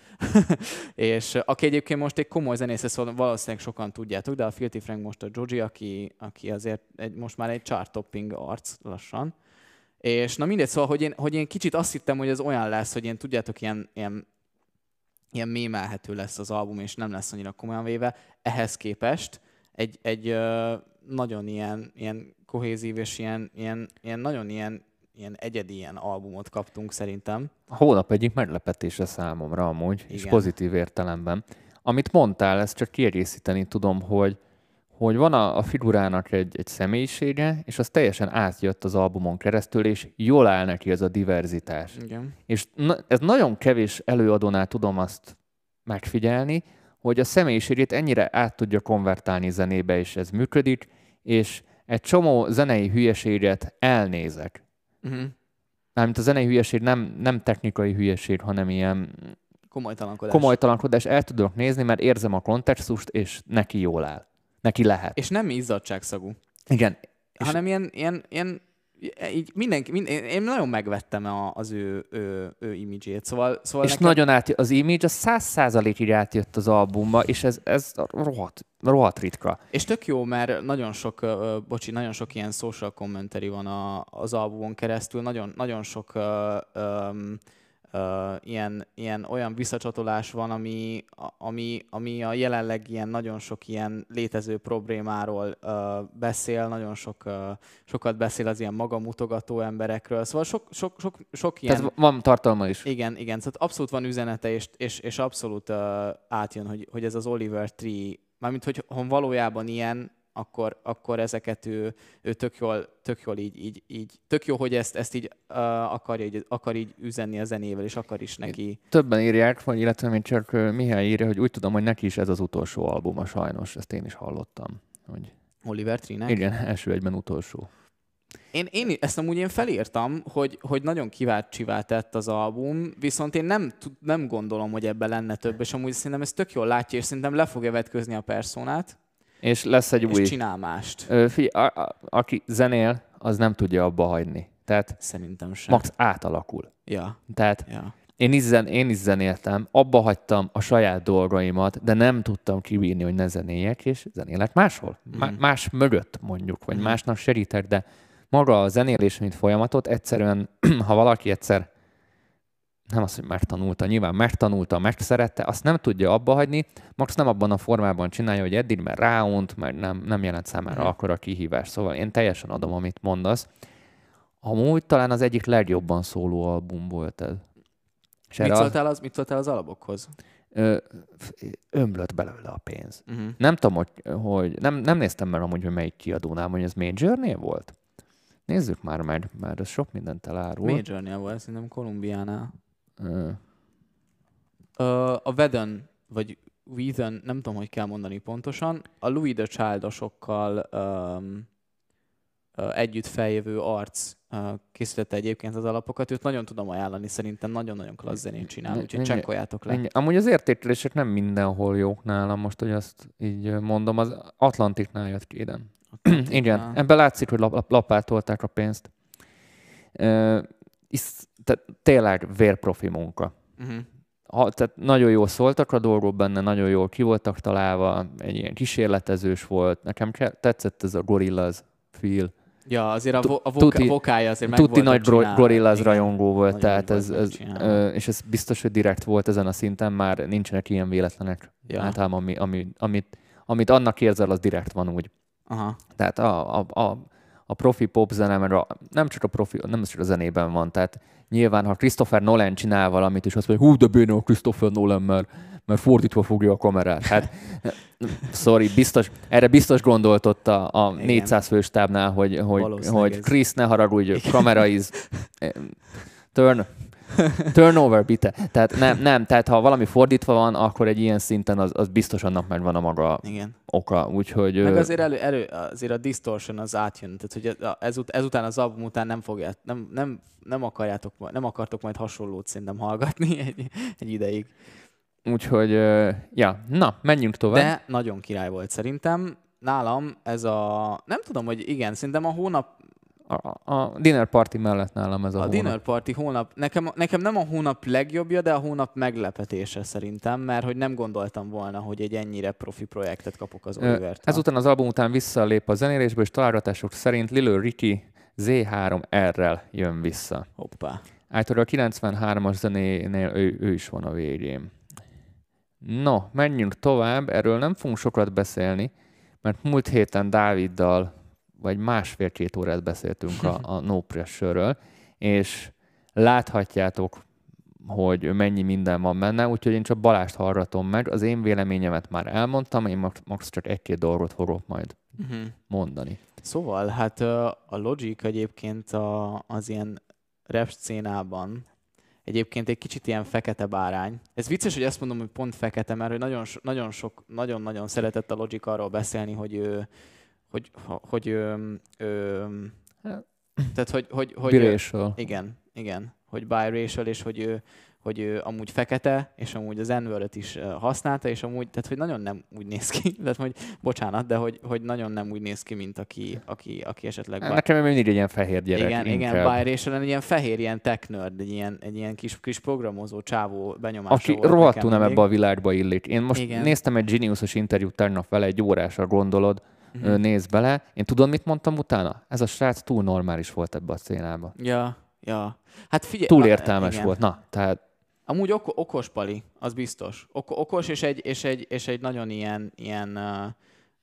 és aki egyébként most egy komoly zenész, szóval valószínűleg sokan tudjátok, de a Filthy Frank most a Joji, aki, aki azért egy, most már egy chart topping arc lassan. És na mindegy, szóval, hogy én, hogy én kicsit azt hittem, hogy ez olyan lesz, hogy én tudjátok, ilyen, ilyen ilyen mémelhető lesz az album, és nem lesz annyira komolyan véve. Ehhez képest egy, egy ö, nagyon ilyen, ilyen kohézív és ilyen, ilyen, ilyen nagyon ilyen, ilyen egyedi ilyen albumot kaptunk szerintem. A hónap egyik meglepetése számomra amúgy, Igen. és pozitív értelemben. Amit mondtál, ezt csak kiegészíteni tudom, hogy, hogy van a, a figurának egy, egy személyisége, és az teljesen átjött az albumon keresztül, és jól áll neki ez a diverzitás. Igen. És na, ez nagyon kevés előadónál tudom azt megfigyelni, hogy a személyiségét ennyire át tudja konvertálni zenébe, és ez működik, és egy csomó zenei hülyeséget elnézek. Uh-huh. Mármint a zenei hülyeség nem, nem technikai hülyeség, hanem ilyen komolytalankodás. komolytalankodás. El tudok nézni, mert érzem a kontextust, és neki jól áll. Neki lehet. És nem izzadságszagú. Igen. Hanem ilyen, ilyen, ilyen így mindenki, minden, én nagyon megvettem a, az ő, ő, ő imidzsét. Szóval, szóval és nekem... nagyon át, az image a száz százalékig átjött az albumba, és ez, ez rohadt, rohadt ritka. És tök jó, mert nagyon sok, uh, bocsi, nagyon sok ilyen social commentary van a, az albumon keresztül, nagyon, nagyon sok uh, um, uh, ilyen, ilyen olyan visszacsatolás van, ami, ami, ami a jelenleg ilyen nagyon sok ilyen létező problémáról uh, beszél, nagyon sok, uh, sokat beszél az ilyen magamutogató emberekről, szóval sok, sok, sok, sok ilyen... Tehát van tartalma is. Igen, igen, szóval abszolút van üzenete, és, és, és abszolút uh, átjön, hogy, hogy ez az Oliver Tree, mármint hogy valójában ilyen, akkor, akkor ezeket ő, ő tök, jól, tök jól így, így, így, tök jó, hogy ezt, ezt így uh, akarja, így, akar így üzenni a zenével, és akar is neki. Többen írják, vagy illetve még csak Mihály írja, hogy úgy tudom, hogy neki is ez az utolsó albuma, sajnos, ezt én is hallottam. Hogy... Oliver Trinek? Igen, első egyben utolsó. Én, én ezt amúgy én felírtam, hogy, hogy nagyon kiváltsivá tett az album, viszont én nem, nem gondolom, hogy ebben lenne több, és amúgy szerintem ez tök jól látja, és szerintem le fogja vetközni a personát. És lesz egy és új... csinál mást. Ö, figyelj, a, a, aki zenél, az nem tudja abba hagyni. Tehát Szerintem sem. Max átalakul. Ja. Tehát ja. Én, is zen, én is zenéltem, abba hagytam a saját dolgaimat, de nem tudtam kibírni, hogy ne zenéjek, és zenélek máshol. Mm. Más mögött mondjuk, vagy mm. másnak segítek, de maga a zenélés, mint folyamatot, egyszerűen, ha valaki egyszer nem az, hogy megtanulta, nyilván megtanulta, megszerette, azt nem tudja abba hagyni, Max nem abban a formában csinálja, hogy eddig, mert ráunt, mert nem, nem jelent számára mm. akkor a kihívás. Szóval én teljesen adom, amit mondasz. Amúgy talán az egyik legjobban szóló album volt ez. És mit, szóltál az, mit szóltál az alapokhoz? Ö, ömlött belőle a pénz. Uh-huh. Nem tudom, hogy, hogy nem, nem néztem meg amúgy, hogy melyik kiadónál, hogy ez Majornél volt? Nézzük már meg, mert ez sok mindent elárul. Majornél volt, szerintem Kolumbiánál. A Veden, vagy Whedon, nem tudom, hogy kell mondani pontosan, a Louis the Childosokkal um, együtt feljövő arc uh, készítette egyébként az alapokat. Őt nagyon tudom ajánlani, szerintem nagyon-nagyon klassz zenét csinál, úgyhogy csekkoljátok le. Amúgy az értékelések nem mindenhol jók nálam, most, hogy azt így mondom, az Atlantiknál jött ki. Igen, ebben látszik, hogy lap, lapátolták a pénzt. Uh, is, tehát tényleg vérprofi munka. Uh-huh. Ha, tehát nagyon jól szóltak a dolgok benne, nagyon jól ki voltak találva, egy ilyen kísérletezős volt. Nekem tetszett ez a Gorillaz feel. Ja, azért a, vo- a voka- vokája azért meg Tuti nagy csinálva. Gorillaz Igen. rajongó volt, tehát ez, ez, ö, és ez biztos, hogy direkt volt ezen a szinten, már nincsenek ilyen véletlenek. Ja. Általában, ami, ami, amit, amit annak érzel, az direkt van úgy. Aha. Tehát a, a, a, a profi pop zene, mert a, nem csak a profi, nem csak a zenében van, tehát nyilván, ha Christopher Nolan csinál valamit, és azt mondja, hú, de béna a Christopher Nolan, mert, mert fordítva fogja a kamerát. Hát, sorry, biztos, erre biztos gondolt ott a, a 400 fős tábnál, hogy, hogy, hogy Chris, ne haragudj, kamera is turn, Turnover, bite. Tehát nem, nem, tehát ha valami fordítva van, akkor egy ilyen szinten az, az biztos annak megvan a maga Igen. oka. Úgyhogy, Meg azért, elő, elő, azért a distortion az átjön. Tehát, hogy ez, ezután az album után nem fogják, nem, nem, nem, akarjátok, nem akartok majd hasonlót szerintem hallgatni egy, egy ideig. Úgyhogy, ja, na, menjünk tovább. De nagyon király volt szerintem. Nálam ez a, nem tudom, hogy igen, szerintem a hónap a, a dinner party mellett nálam ez a, a hónap. dinner party hónap, nekem, nekem nem a hónap legjobbja, de a hónap meglepetése szerintem, mert hogy nem gondoltam volna, hogy egy ennyire profi projektet kapok az oliver Ezután az album után visszalép a zenélésből, és találgatások szerint Lilo Ricky Z3R-rel jön vissza. Hoppá. Általában a 93-as zenénél ő, ő is van a végén. No, menjünk tovább, erről nem fogunk sokat beszélni, mert múlt héten Dáviddal vagy másfél-két órát beszéltünk a, a No Pressure-ről, és láthatjátok, hogy mennyi minden van benne, úgyhogy én csak Balást hallgatom meg. Az én véleményemet már elmondtam, én max csak egy-két dolgot fogok majd uh-huh. mondani. Szóval, hát a Logic egyébként a, az ilyen rap szcénában egyébként egy kicsit ilyen fekete bárány. Ez vicces, hogy ezt mondom, hogy pont fekete, mert hogy nagyon, nagyon sok, nagyon-nagyon szeretett a Logic arról beszélni, hogy ő, hogy, hogy ö, ö, tehát, hogy, hogy, hogy biracial. igen, igen, hogy biracial, és hogy ő, hogy ő amúgy fekete, és amúgy az n is használta, és amúgy, tehát hogy nagyon nem úgy néz ki, tehát hogy bocsánat, de hogy, hogy nagyon nem úgy néz ki, mint aki, aki, aki esetleg... Bár... Nekem mindig egy ilyen fehér gyerek. Igen, inkább. igen, biracial, egy ilyen fehér, ilyen tech nerd, egy ilyen, egy ilyen kis, kis programozó csávó benyomása Aki rohadtul nem ebbe a világba illik. Én most igen. néztem egy Geniusos interjút tegnap vele, egy órásra gondolod, uh-huh. néz bele. Én tudom, mit mondtam utána? Ez a srác túl normális volt ebbe a szcénába. Ja, ja. Hát figyelj. Túl értelmes a, volt. Na, tehát... Amúgy ok- okos pali, az biztos. Ok- okos és egy, és egy, és egy nagyon ilyen, ilyen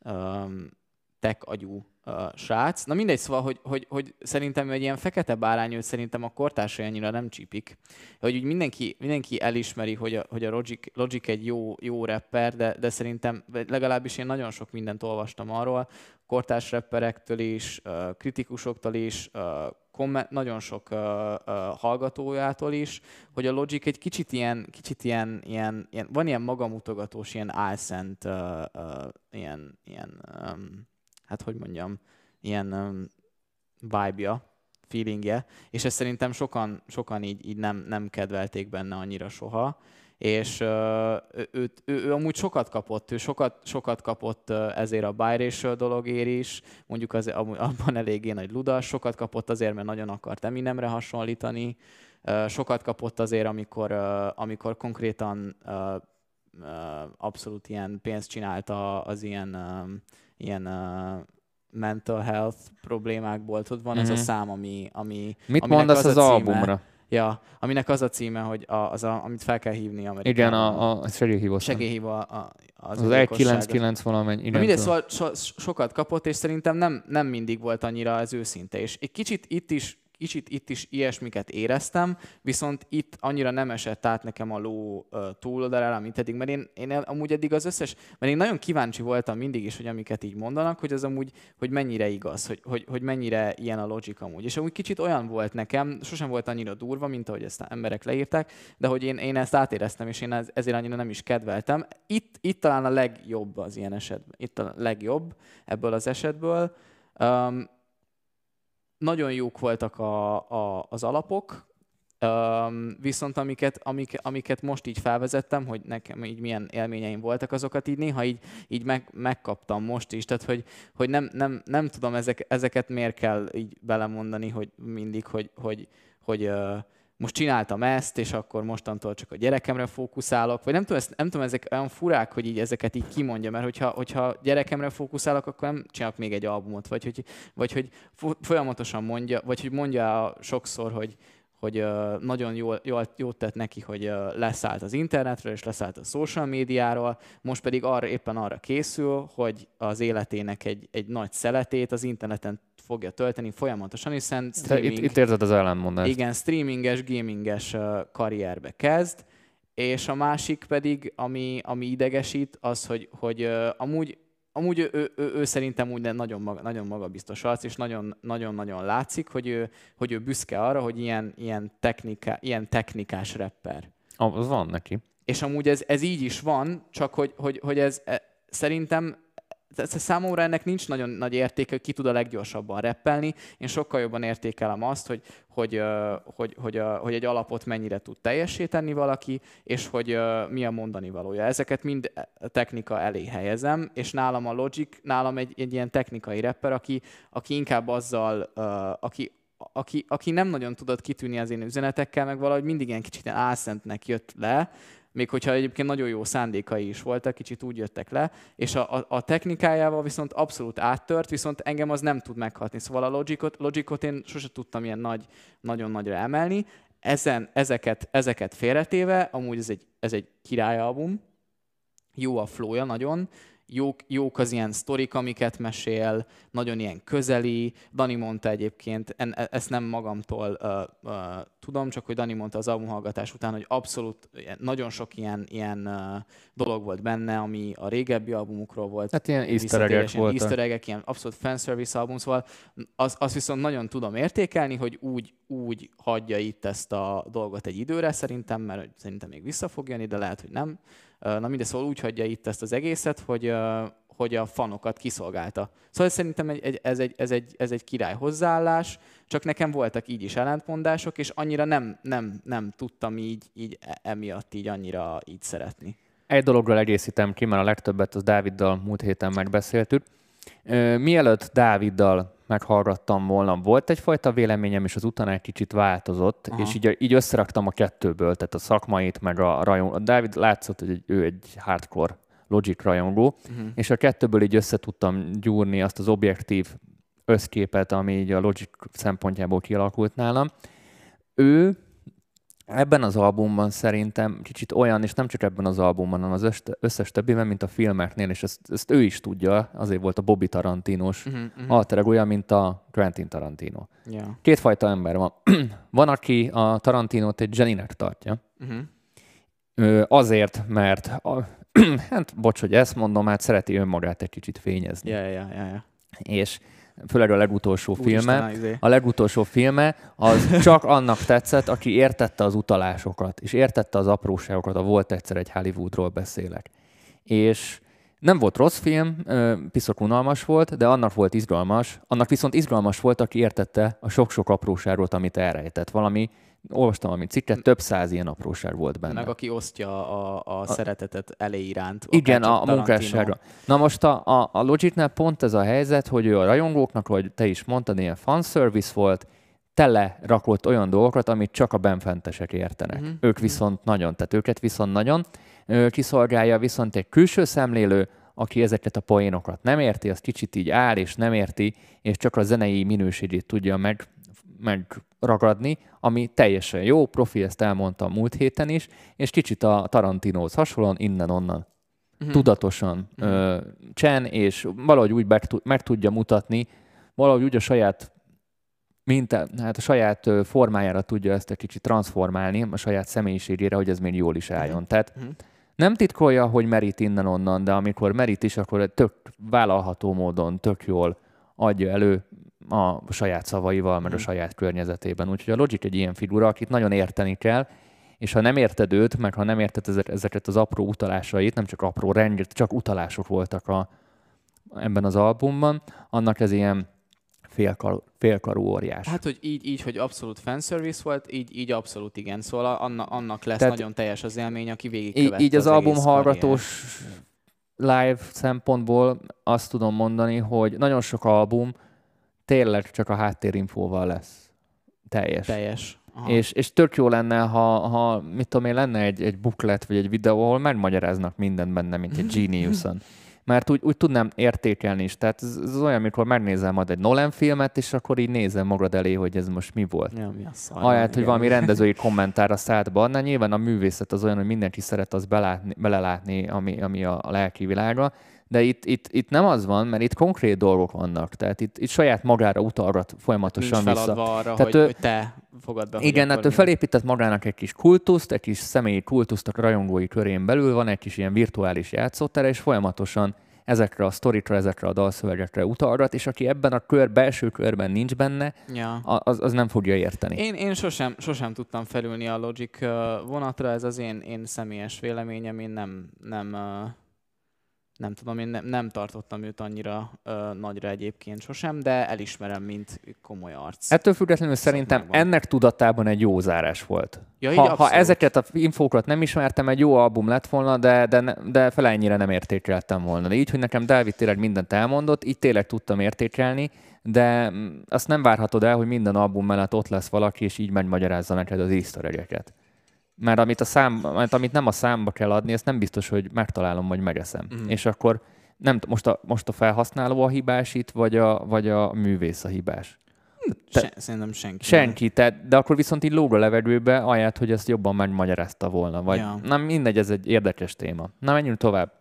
uh, um, tech agyú uh, srác. Na mindegy, szóval, hogy, hogy, hogy szerintem egy ilyen fekete bárány, hogy szerintem a kortársai annyira nem csípik. Hogy úgy mindenki, mindenki elismeri, hogy a, hogy a Logic, Logic egy jó, jó rapper, de, de szerintem legalábbis én nagyon sok mindent olvastam arról, kortárs rapperektől is, kritikusoktól is, komment, nagyon sok hallgatójától is, hogy a Logic egy kicsit ilyen, kicsit ilyen, ilyen, ilyen van ilyen magamutogatós, ilyen álszent, uh, ilyen, ilyen hát hogy mondjam, ilyen vibe-ja, feelingje, és ezt szerintem sokan, sokan így, így nem, nem kedvelték benne annyira soha, és ő, ő, ő, ő amúgy sokat kapott, ő sokat, sokat kapott ezért a biracial dologért is, mondjuk az, abban eléggé nagy ludas, sokat kapott azért, mert nagyon akart Eminemre hasonlítani, sokat kapott azért, amikor, amikor konkrétan abszolút ilyen pénzt csinálta az ilyen ilyen uh, mental health problémákból, tudod, van uh-huh. ez a mhm. szám, ami... ami Mit mondasz az, az albumra? Ja, aminek az a címe, hogy a, az, a, amit fel kell hívni Amerikában. Igen, a, a segélyhívó. Segélyhívó a, a, az, az 199 valamennyi. Igen, mindegy, szóval so, sokat kapott, és szerintem nem, nem mindig volt annyira az őszinte. És egy kicsit itt is kicsit itt is ilyesmiket éreztem, viszont itt annyira nem esett át nekem a ló uh, túloldalára, mint eddig, mert én, én amúgy eddig az összes, mert én nagyon kíváncsi voltam mindig is, hogy amiket így mondanak, hogy az amúgy, hogy mennyire igaz, hogy, hogy, hogy mennyire ilyen a logic amúgy. És amúgy kicsit olyan volt nekem, sosem volt annyira durva, mint ahogy ezt emberek leírták, de hogy én, én ezt átéreztem, és én ezért annyira nem is kedveltem. Itt, itt talán a legjobb az ilyen esetben, itt a legjobb ebből az esetből. Um, nagyon jók voltak a, a, az alapok, Um, viszont amiket, amik, amiket most így felvezettem, hogy nekem így milyen élményeim voltak, azokat így néha így, így meg, megkaptam most is. Tehát, hogy, hogy nem, nem, nem tudom ezek, ezeket miért kell így belemondani, hogy mindig, hogy, hogy, hogy uh, most csináltam ezt, és akkor mostantól csak a gyerekemre fókuszálok, vagy nem tudom, ezt, nem tudom, ezek olyan furák, hogy így ezeket így kimondja, mert hogyha, hogyha gyerekemre fókuszálok, akkor nem csinálok még egy albumot, vagy hogy, vagy hogy folyamatosan mondja, vagy hogy mondja sokszor, hogy, hogy uh, nagyon jól, jól, jót tett neki, hogy uh, leszállt az internetről, és leszállt a social médiáról, most pedig arra, éppen arra készül, hogy az életének egy, egy nagy szeletét az interneten fogja tölteni folyamatosan, hiszen streaming, itt, itt érzed az ellenmondást. Igen, streaminges, gaminges karrierbe kezd, és a másik pedig, ami, ami idegesít, az, hogy, hogy uh, amúgy amúgy ő, ő, ő, ő szerintem úgy nagyon, maga, nagyon magabiztos arc, és nagyon-nagyon látszik, hogy ő, hogy ő büszke arra, hogy ilyen, ilyen, technika, ilyen technikás rapper. Az van neki. És amúgy ez, ez így is van, csak hogy, hogy, hogy ez e, szerintem számomra ennek nincs nagyon nagy értéke, hogy ki tud a leggyorsabban reppelni. Én sokkal jobban értékelem azt, hogy, hogy, hogy, hogy, hogy egy alapot mennyire tud teljesíteni valaki, és hogy mi a mondani valója. Ezeket mind technika elé helyezem, és nálam a Logic, nálam egy, egy ilyen technikai rapper, aki, aki inkább azzal, aki, aki, aki nem nagyon tudott kitűnni az én üzenetekkel, meg valahogy mindig ilyen kicsit álszentnek jött le, még hogyha egyébként nagyon jó szándékai is voltak, kicsit úgy jöttek le, és a, a, a technikájával viszont abszolút áttört, viszont engem az nem tud meghatni. Szóval a Logicot, Logicot én sose tudtam ilyen nagy, nagyon nagyra emelni. Ezen, ezeket, ezeket félretéve, amúgy ez egy, ez egy királyalbum, jó a flója nagyon, jók, jók az ilyen sztorik, amiket mesél, nagyon ilyen közeli. Dani mondta egyébként, en, e, ezt nem magamtól uh, uh, tudom, csak hogy Dani mondta az albumhallgatás után, hogy abszolút nagyon sok ilyen, ilyen uh, dolog volt benne, ami a régebbi albumokról volt. Hát ilyen easter voltak. Easter ilyen abszolút fanservice album, szóval az, azt viszont nagyon tudom értékelni, hogy úgy, úgy hagyja itt ezt a dolgot egy időre szerintem, mert szerintem még vissza fog jönni, de lehet, hogy nem Na mindez szóval úgy hagyja itt ezt az egészet, hogy, hogy a fanokat kiszolgálta. Szóval szerintem egy, ez, egy, ez, egy, ez egy király hozzáállás, csak nekem voltak így is ellentmondások, és annyira nem, nem, nem tudtam így, így e, emiatt így annyira így szeretni. Egy dologról egészítem ki, mert a legtöbbet az Dáviddal múlt héten megbeszéltük. Mielőtt Dáviddal meghallgattam volna, volt egyfajta véleményem, és az utána egy kicsit változott, Aha. és így, így összeraktam a kettőből, tehát a szakmait, meg a rajongó. Dávid látszott, hogy ő egy hardcore Logic rajongó, uh-huh. és a kettőből így össze tudtam gyúrni azt az objektív összképet, ami így a Logic szempontjából kialakult nálam. Ő Ebben az albumban szerintem kicsit olyan, és nem csak ebben az albumban, hanem az összes többiben, mint a filmeknél, és ezt, ezt ő is tudja, azért volt a Bobby Tarantinos uh-huh, uh-huh. alter olyan, mint a Quentin Tarantino. Yeah. Kétfajta ember van. van, aki a Tarantinót egy Jennynek tartja, uh-huh. azért, mert a, hát bocs, hogy ezt mondom, hát szereti önmagát egy kicsit fényezni. Yeah, yeah, yeah, yeah. És főleg a legutolsó Úristen, filme, izé. a legutolsó filme, az csak annak tetszett, aki értette az utalásokat, és értette az apróságokat, a volt egyszer egy Hollywoodról beszélek. És nem volt rossz film, piszok unalmas volt, de annak volt izgalmas. Annak viszont izgalmas volt, aki értette a sok-sok apróságot, amit elrejtett. Valami olvastam valami cikket, több száz ilyen apróság volt benne. Meg aki osztja a, a, szeretetet elé iránt. Igen, a, a munkásságra. Na most a, a, a Logicnál pont ez a helyzet, hogy ő a rajongóknak, hogy te is mondtad, ilyen fanservice volt, tele rakott olyan dolgokat, amit csak a benfentesek értenek. Uh-huh. Ők viszont uh-huh. nagyon, tehát őket viszont nagyon kiszolgálja, viszont egy külső szemlélő, aki ezeket a poénokat nem érti, az kicsit így áll és nem érti, és csak a zenei minőségét tudja meg, meg ragadni, ami teljesen jó, profi, ezt elmondtam múlt héten is, és kicsit a Tarantinóhoz hasonlóan innen-onnan uh-huh. tudatosan uh-huh. ö, csen, és valahogy úgy meg, meg tudja mutatni, valahogy úgy a saját mint hát a saját formájára tudja ezt egy kicsit transformálni, a saját személyiségére, hogy ez még jól is álljon. Uh-huh. Tehát uh-huh. nem titkolja, hogy merít innen-onnan, de amikor merít is, akkor tök vállalható módon, tök jól adja elő a saját szavaival, meg a saját környezetében. Úgyhogy a Logic egy ilyen figura, akit nagyon érteni kell, és ha nem érted őt, meg ha nem érted ezeket az apró utalásait, nem csak apró rendet, csak utalások voltak a, ebben az albumban, annak ez ilyen félkarú, félkarú óriás. Hát, hogy így, így, hogy abszolút fanservice volt, így, így abszolút igen. Szóval anna, annak lesz Tehát nagyon teljes az élmény, aki végig Így az, az album hallgatós live szempontból azt tudom mondani, hogy nagyon sok album tényleg csak a háttérinfóval lesz teljes. Teljes. És, és tök jó lenne, ha, ha mit tudom én, lenne egy, egy booklet vagy egy videó, ahol megmagyaráznak mindent benne, mint egy Geniuson. Mert úgy, úgy tudnám értékelni is. Tehát ez, ez olyan, amikor megnézem majd egy Nolan filmet, és akkor így nézem magad elé, hogy ez most mi volt. Ja, mi a szar, Ahelyett, hogy valami rendezői kommentár a szádba adná. Nyilván a művészet az olyan, hogy mindenki szeret az belátni, belelátni, ami, ami a, a lelki világa de itt, itt, itt nem az van, mert itt konkrét dolgok vannak. Tehát itt, itt saját magára utalgat folyamatosan Nincs vissza. arra, Tehát hogy, ő, hogy te fogad be. Igen, hát ő felépített magának egy kis kultuszt, egy kis személyi kultuszt a rajongói körén belül, van egy kis ilyen virtuális játszótere, és folyamatosan ezekre a sztorikra, ezekre a dalszövegekre utalgat, és aki ebben a kör, belső körben nincs benne, ja. az, az nem fogja érteni. Én, én sosem, sosem tudtam felülni a Logic vonatra, ez az én, én személyes véleményem, én nem, nem nem tudom, én nem, nem tartottam őt annyira ö, nagyra egyébként sosem, de elismerem, mint komoly arc. Ettől függetlenül szerintem ennek tudatában egy jó zárás volt. Ja, ha, ha ezeket a infókat nem ismertem, egy jó album lett volna, de, de, de fele ennyire nem értékeltem volna. De így, hogy nekem Dávid tényleg mindent elmondott, így tényleg tudtam értékelni, de mm, azt nem várhatod el, hogy minden album mellett ott lesz valaki, és így megmagyarázza neked az easter mert amit, a szám, mert amit nem a számba kell adni, ezt nem biztos, hogy megtalálom, vagy megeszem. Mm. És akkor nem, most, a, most a felhasználó a hibás itt, vagy a, vagy a művész a hibás. Te, Se, szerintem senki. Senki, te, de akkor viszont így lóg a levegőbe, ahelyett, hogy ezt jobban megmagyarázta volna. Vagy, ja. Na mindegy, ez egy érdekes téma. Na menjünk tovább.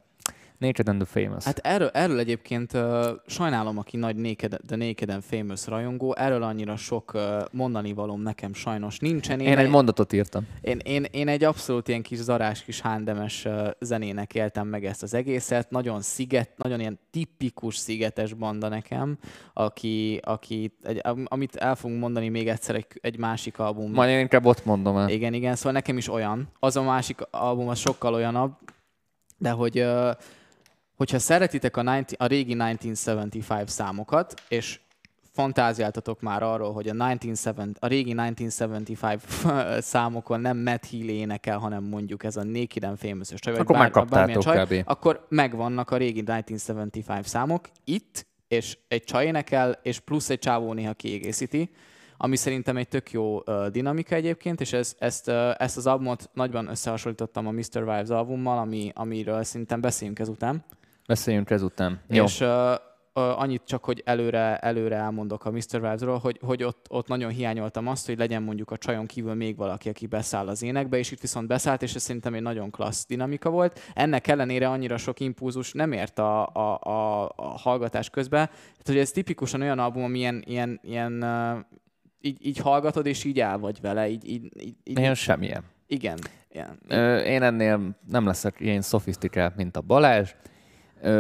Naked and the Famous. Hát erről, erről egyébként uh, sajnálom, aki nagy Naked, The Naked and Famous rajongó, erről annyira sok uh, mondani valóm nekem sajnos nincsen. Én, én egy, egy mondatot írtam. Én, én, én egy abszolút ilyen kis zarás, kis hándemes uh, zenének éltem meg ezt az egészet. Nagyon sziget, nagyon ilyen tipikus szigetes banda nekem, aki, aki egy, amit el fogunk mondani még egyszer egy, egy másik album. Majd én inkább ott mondom el. Igen, igen, szóval nekem is olyan. Az a másik album az sokkal olyanabb, de hogy uh, hogyha szeretitek a, 90, a régi 1975 számokat, és fantáziáltatok már arról, hogy a, 1970, a régi 1975 számokon nem Matt Healy énekel, hanem mondjuk ez a Naked and famous csaj, akkor bár, megkaptátok csaj, kb. akkor megvannak a régi 1975 számok itt, és egy csaj énekel, és plusz egy csávó néha kiegészíti, ami szerintem egy tök jó uh, dinamika egyébként, és ez, ezt, uh, ezt az albumot nagyban összehasonlítottam a Mr. Vives albummal, ami, amiről szerintem beszéljünk ezután. Beszéljünk ezután. Jó. És uh, uh, annyit csak, hogy előre, előre elmondok a Mr. Vibes-ról, hogy, hogy ott, ott nagyon hiányoltam azt, hogy legyen mondjuk a csajon kívül még valaki, aki beszáll az énekbe, és itt viszont beszállt, és ez szerintem egy nagyon klassz dinamika volt. Ennek ellenére annyira sok impulzus nem ért a, a, a, a hallgatás közben. Tehát, hogy ez tipikusan olyan album, ami ilyen, ilyen, ilyen uh, így, így hallgatod, és így el vagy vele. Így, így, így, így, Ilyen semmilyen. Igen. Ilyen. Ö, én ennél nem leszek ilyen szofisztikált, mint a Balázs.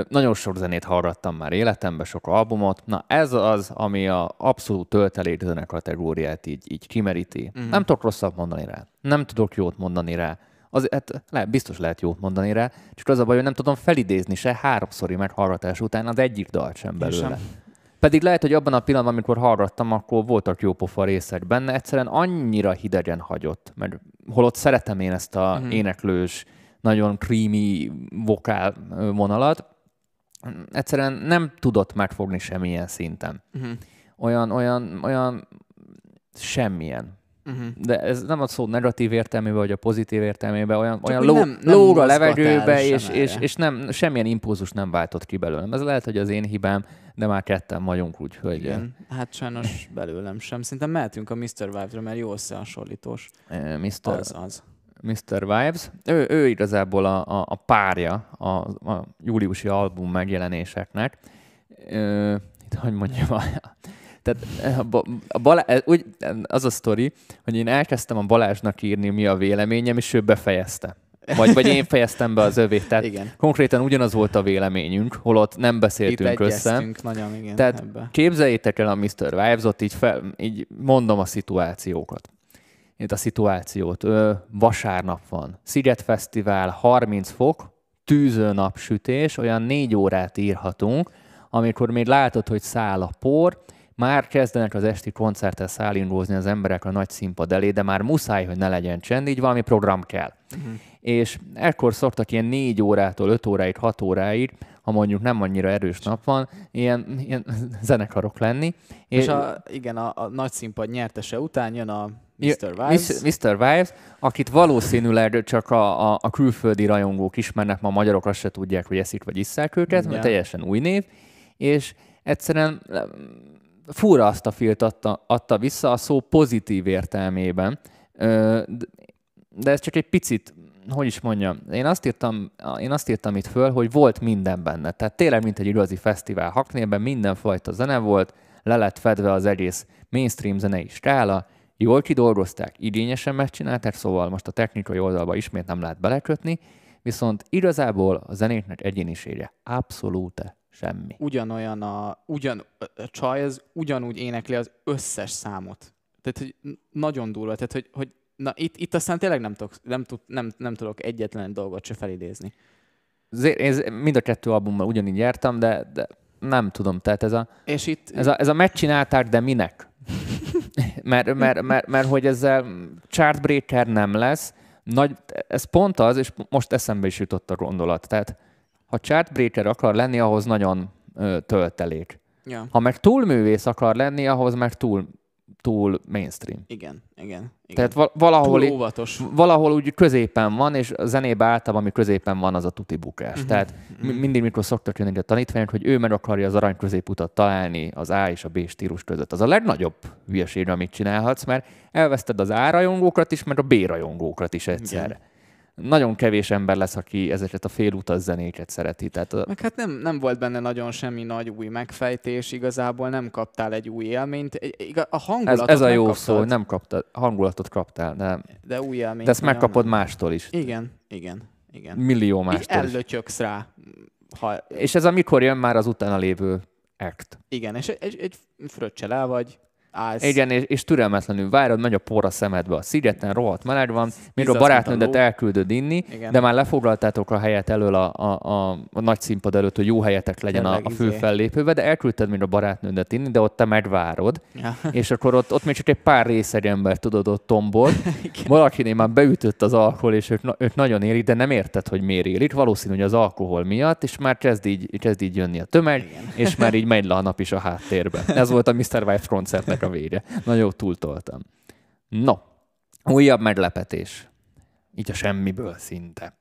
Nagyon sok zenét hallgattam már életemben, sok albumot. Na ez az, ami a abszolút töltelék zene kategóriát így, így kimeríti. Mm. Nem tudok rosszat mondani rá. Nem tudok jót mondani rá. Az, hát lehet, biztos lehet jót mondani rá, csak az a baj, hogy nem tudom felidézni se háromszori meghallgatás után az egyik dalt sem belőle. Sem. Pedig lehet, hogy abban a pillanatban, amikor hallgattam, akkor voltak jó pofa részek benne, egyszerűen annyira hidegen hagyott, mert holott szeretem én ezt a mm. éneklős, nagyon creamy vokál vonalat, egyszerűen nem tudott megfogni semmilyen szinten. Uh-huh. Olyan, olyan, olyan semmilyen. uh-huh. de ez nem a szó negatív értelmében, vagy a pozitív értelmében, olyan, Csak olyan ló, nem- nem lóg a levegőbe, és, és, és nem, semmilyen impulzus nem váltott ki belőlem. Ez lehet, hogy az én hibám, de már ketten vagyunk, úgyhogy Igen. Hát sajnos belőlem sem. Szerintem mehetünk a Mr. Vibe-ra, mert jó összehasonlítós. eh, Mr. Az, az. Mr. Vibes. Ő, ő igazából a, a, a párja a, a júliusi album megjelenéseknek. Ö, itt, hogy mondjam, a, tehát a, Ba- a Balá, ez úgy, az a sztori, hogy én elkezdtem a Balázsnak írni, mi a véleményem, és ő befejezte. Vagy, vagy én fejeztem be az övét. Tehát Igen. konkrétan ugyanaz volt a véleményünk, holott nem Itt beszéltünk össze. egyeztünk nagyon, igen, Tehát ebbe. Képzeljétek el a Mr. Vibes-ot, így, fel, így mondom a szituációkat. Itt a szituációt. Ö, vasárnap van. Sziget Fesztivál, 30 fok, tűző napsütés, olyan négy órát írhatunk, amikor még látod, hogy száll a por, már kezdenek az esti koncerten szállingózni az emberek a nagy színpad elé, de már muszáj, hogy ne legyen csend, így valami program kell. Uh-huh. És ekkor szoktak ilyen négy órától öt óráig, hat óráig, ha mondjuk nem annyira erős nap van, ilyen, ilyen zenekarok lenni. És a, igen, a, a nagy színpad nyertese után jön a Mr. Vibes. Mr. Vibes, akit valószínűleg csak a, a, a külföldi rajongók ismernek, ma a magyarok azt se tudják, hogy eszik vagy isszák őket, mert teljesen új név, és egyszerűen em, fura azt a filt adta, adta vissza a szó pozitív értelmében, de ez csak egy picit, hogy is mondjam, én azt írtam, én azt írtam itt föl, hogy volt minden benne. Tehát tényleg, mint egy igazi fesztivál Haknélben, mindenfajta zene volt, le lett fedve az egész mainstream zenei skála, jól kidolgozták, igényesen megcsinálták, szóval most a technikai oldalba ismét nem lehet belekötni, viszont igazából a zenéknek egyénisége abszolút semmi. ugyanolyan a, ugyan, a csaj az ugyanúgy énekli az összes számot. Tehát, hogy nagyon durva. Tehát, hogy, hogy na, itt, itt aztán tényleg nem tudok, nem, tud, nem, nem tudok egyetlen dolgot se felidézni. Ez, mind a kettő albummal ugyanígy jártam, de, de nem tudom, tehát ez a, És itt, ez a, ez a megcsinálták, de minek? Mert, mert, mert, mert, hogy ezzel chartbreaker nem lesz, nagy, ez pont az, és most eszembe is jutott a gondolat. Tehát, ha chartbreaker akar lenni, ahhoz nagyon ö, töltelék. ja, Ha meg túl művész akar lenni, ahhoz meg túl, túl mainstream. igen, igen. igen. Tehát val- valahol, túl óvatos. valahol úgy középen van, és a zenében általában, ami középen van, az a tuti bukás. Uh-huh. Tehát mi- mindig, mikor szoktak jönni a tanítványok, hogy ő meg akarja az arany középutat találni az A és a B stílus között. Az a legnagyobb hülyeség, amit csinálhatsz, mert elveszted az A rajongókat is, meg a B rajongókat is egyszerre. Nagyon kevés ember lesz, aki ezeket a félutas zenéket szereti. Tehát a, Meg hát nem, nem volt benne nagyon semmi nagy új megfejtés, igazából nem kaptál egy új élményt. Egy- A ez, hangulatot ez a jó megkaptad, szó, nem kaptad, hangulatot kaptál, de, De új élményt de ezt megkapod nem. mástól is. Igen, igen, igen. Millió Így mástól is. ellötyöksz rá. Ha, És ez amikor jön már az utána lévő act. igen, és egy, egy, egy fröccsel el vagy, állsz. Igen, és, és türelmetlenül várod, megy a por a szemedbe. A szigeten rohadt meleg van, még a barátnődet elküldöd inni, Igen. de már lefoglaltátok a helyet elől a, a, a, a nagy színpad előtt, hogy jó helyetek legyen a, Tényleg a fő izé. fellépőbe, de elküldted még a barátnődet inni, de ott te megvárod, Ja. és akkor ott, ott még csak egy pár részeg ember tudod ott tombol. Valakinél már beütött az alkohol, és ők, ők nagyon érik, de nem érted, hogy miért érik. Valószínű, hogy az alkohol miatt, és már kezd így, kezd így jönni a tömeg, Igen. és már így megy le a nap is a háttérbe. Ez volt a Mr. Wife koncertnek a vége. Nagyon túltoltam. No, újabb meglepetés. Így a semmiből szinte.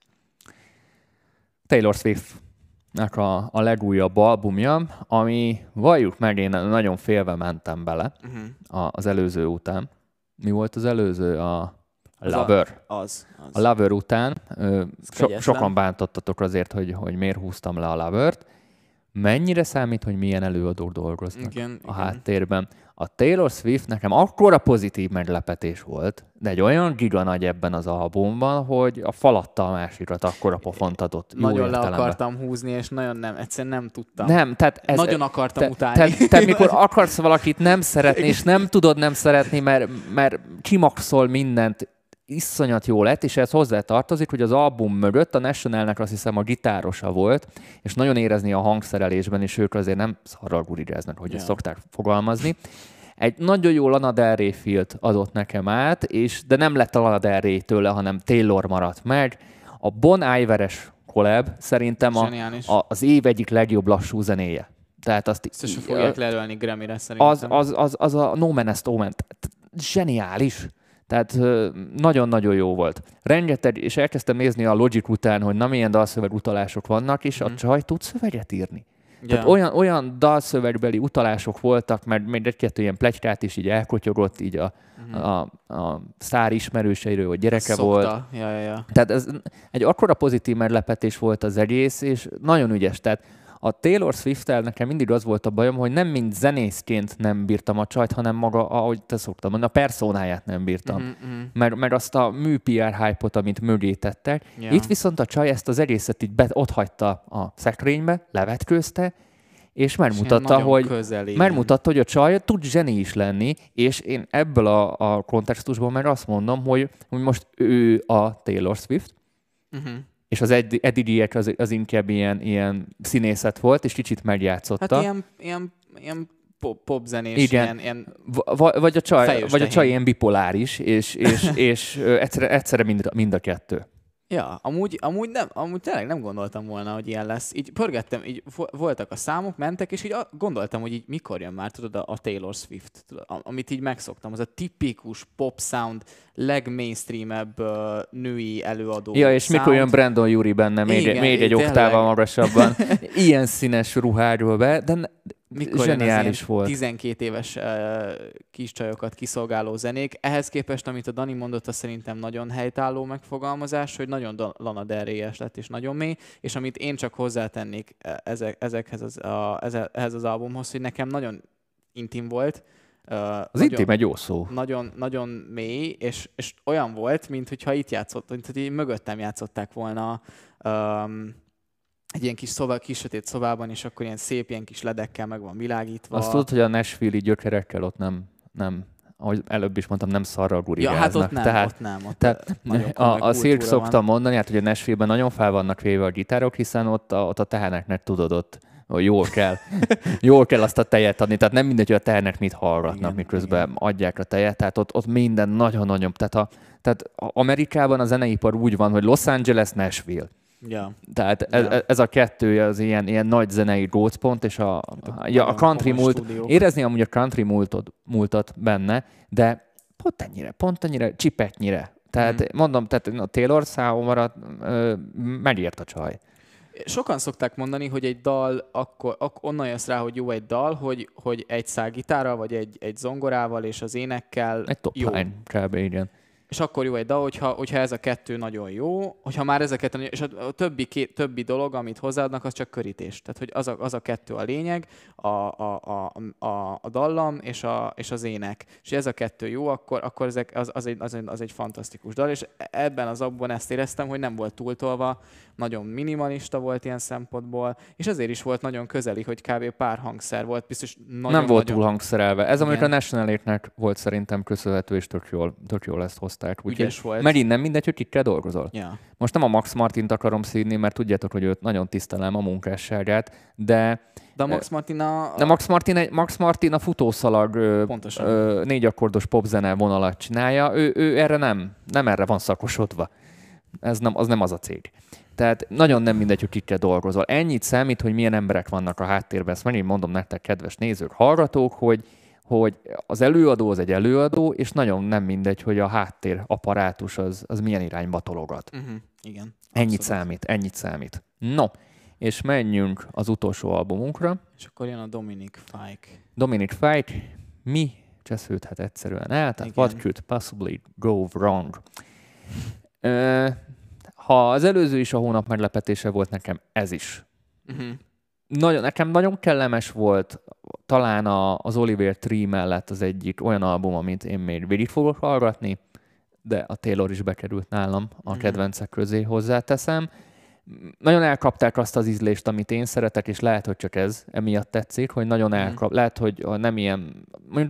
Taylor Swift a, a legújabb albumja, ami valljuk meg, én nagyon félve mentem bele Uh-huh. a, az előző után. Mi volt az előző? A Az Lover. Az, az. A Lover után ö, so, sokan bántottatok azért, hogy, hogy miért húztam le a Lovert. Mennyire számít, hogy milyen előadók dolgoznak Igen, a igen. háttérben? A Taylor Swift nekem akkora pozitív meglepetés volt, de egy olyan giga nagy ebben az albumban, hogy a falatta a másikat akkora pofont adott. jó Nagyon le értelemben. akartam húzni, és nagyon nem, egyszerűen nem tudtam. Nem, tehát ez, Nagyon akartam te, utálni. Te, te mikor akarsz valakit nem szeretni, és nem tudod nem szeretni, mert, mert kimaxol mindent, iszonyat jó lett, és ez hozzá tartozik, hogy az album mögött a Nationalnek azt hiszem a gitárosa volt, és nagyon érezni a hangszerelésben, és ők azért nem szarral gurigáznak, hogy Ja. ezt szokták fogalmazni. Egy nagyon jó Lana Del Rey filt adott nekem át, és, de nem lett a Lana Del Rey tőle, hanem Taylor maradt meg. A Bon Iveres collab szerintem a, a, az év egyik legjobb lassú zenéje. Tehát azt Ezt fogják lelölni Grammy-re szerintem. az, az, az, az a No Man Omen. Zseniális. Tehát nagyon-nagyon jó volt. Rengeteg, és elkezdtem nézni a Logic után, hogy na milyen dalszöveg utalások vannak, és mm. a mhm. csaj tud szöveget írni. Yeah. Tehát olyan, olyan dalszövegbeli utalások voltak, mert még egy-kettő ilyen plegykát is így elkotyogott így a, uh-huh. a, a szár ismerőseiről, hogy gyereke Szokta. volt. Ja, ja, ja. Tehát ez egy akkora pozitív meglepetés volt az egész, és nagyon ügyes. Tehát a Taylor Swift-tel nekem mindig az volt a bajom, hogy nem mind zenészként nem bírtam a csajt, hanem maga, ahogy te szoktam mondani, a personáját nem bírtam. Mm-hmm. Mert, mert azt a mű PR hype-ot, amit mögé tettek. Yeah. Itt viszont a csaj ezt az egészet így bet, ott hagyta a szekrénybe, levetkőzte, és megmutatta, hogy, megmutatta, hogy a csaj tud zseni is lenni, és én ebből a, a kontextusból meg azt mondom, hogy, hogy most ő a Taylor Swift, uh-huh és az eddigiek az, az inkább ilyen, ilyen színészet volt, és kicsit megjátszotta. Hát ilyen, ilyen, ilyen pop, popzenés, Igen. ilyen, ilyen v- vagy, a csaj, vagy a csaj ilyen bipoláris, és, és, és egyszerre, egyszerre mind, mind a kettő. Ja, amúgy, amúgy, nem, amúgy tényleg nem gondoltam volna, hogy ilyen lesz. Így pörgettem, így voltak a számok, mentek, és így gondoltam, hogy így mikor jön már, tudod, a Taylor Swift, tudod, amit így megszoktam, az a tipikus pop sound, legmainstreamebb uh, női előadó Ja, és sound. mikor jön Brandon Yuri benne, még, Igen, még egy oktával magasabban. Ilyen színes ruháról be, de mikor Zseniális volt. 12 éves uh, kis csajokat kiszolgáló zenék. Ehhez képest, amit a Dani mondott, az szerintem nagyon helytálló megfogalmazás, hogy nagyon Lana Del lett, és nagyon mély, és amit én csak hozzátennék e, ezek, ezekhez az, a, ehhez az albumhoz, hogy nekem nagyon intim volt, Uh, az nagyon, intim egy jó szó. Nagyon, nagyon mély, és, és olyan volt, mint hogyha itt játszott, mint hogy mögöttem játszották volna um, egy ilyen kis, szoba, kis sötét szobában, és akkor ilyen szép, ilyen kis ledekkel meg van világítva. Azt tudod, hogy a Nashville-i gyökerekkel ott nem, nem ahogy előbb is mondtam, nem szarral gurigáznak. Ja, hát ott nem, tehát, ott nem. Ott tehát a, a Szirk szokta mondani, hát hogy a Nashville-ben nagyon fel vannak véve a gitárok, hiszen ott a, ott a teheneknek tudod, ott hogy jól kell, jól kell azt a tejet adni. Tehát nem mindegy, hogy a tehenek mit hallgatnak, igen, miközben igen. adják a tejet. Tehát ott, ott minden nagyon-nagyon. Tehát, a, tehát Amerikában a zeneipar úgy van, hogy Los Angeles, Nashville. Ja. Tehát ez, ja. ez a kettő az ilyen, ilyen nagy zenei gócpont, és a, a, ja, a country múlt, stúdió. érezni amúgy a country múltot, múltat benne, de pont ennyire, pont ennyire, csipetnyire. Tehát mm. mondom, tehát a Taylor számomra megért a csaj. Sokan szokták mondani, hogy egy dal, akkor, ak- onnan jössz rá, hogy jó egy dal, hogy, hogy egy szál gitárral, vagy egy, egy zongorával és az énekkel Egy top jó. line, kb. igen és akkor jó egy dal, hogyha, hogyha ez a kettő nagyon jó, hogyha már ez a és a többi, két, többi dolog, amit hozzáadnak, az csak körítés. Tehát, hogy az a, az a kettő a lényeg, a, a, a, a, a dallam és, a, és az ének. És ez a kettő jó, akkor, akkor ezek, az, az, egy, az, egy, az egy fantasztikus dal, és ebben az abban ezt éreztem, hogy nem volt túltolva, nagyon minimalista volt ilyen szempontból, és ezért is volt nagyon közeli, hogy kb. pár hangszer volt, biztos nagyon, Nem volt nagyon... túl hangszerelve. Ez, amit a national volt szerintem köszönhető, és tök jól, tök jól ezt hozták. Úgy Ügyes volt. Megint nem mindegy, hogy kikkel dolgozol. Ja. Most nem a Max Martint akarom szídni, mert tudjátok, hogy őt nagyon tisztelem a munkásságát, de de a Max Martin a... De Max Martin, egy, Max Martin a futószalag ö, négy akkordos popzene vonalat csinálja, ő, ő erre nem, nem erre van szakosodva. Ez nem, az nem az a cég. Tehát nagyon nem mindegy, hogy kikkel dolgozol. Ennyit számít, hogy milyen emberek vannak a háttérben. Ezt megint mondom nektek, kedves nézők, hallgatók, hogy, hogy az előadó az egy előadó, és nagyon nem mindegy, hogy a háttér apparátus az, az milyen irányba tologat. Uh-huh. Igen. Ennyit abszolút. számít, ennyit számít. No, és menjünk az utolsó albumunkra. És akkor jön a Dominic Fike. Dominic Fike, mi csesződhet egyszerűen el, tehát Igen. what could possibly go wrong? Ha az előző is a hónap meglepetése volt nekem, ez is. Uh-huh. Nagyon, nekem nagyon kellemes volt, talán a, az Oliver Tree mellett az egyik olyan album, amit én még végig fogok hallgatni, de a Taylor is bekerült nálam a uh-huh. kedvencek közé hozzáteszem. Nagyon elkapták azt az ízlést, amit én szeretek, és lehet, hogy csak ez emiatt tetszik, hogy nagyon elkap. Uh-huh. Lehet, hogy nem ilyen...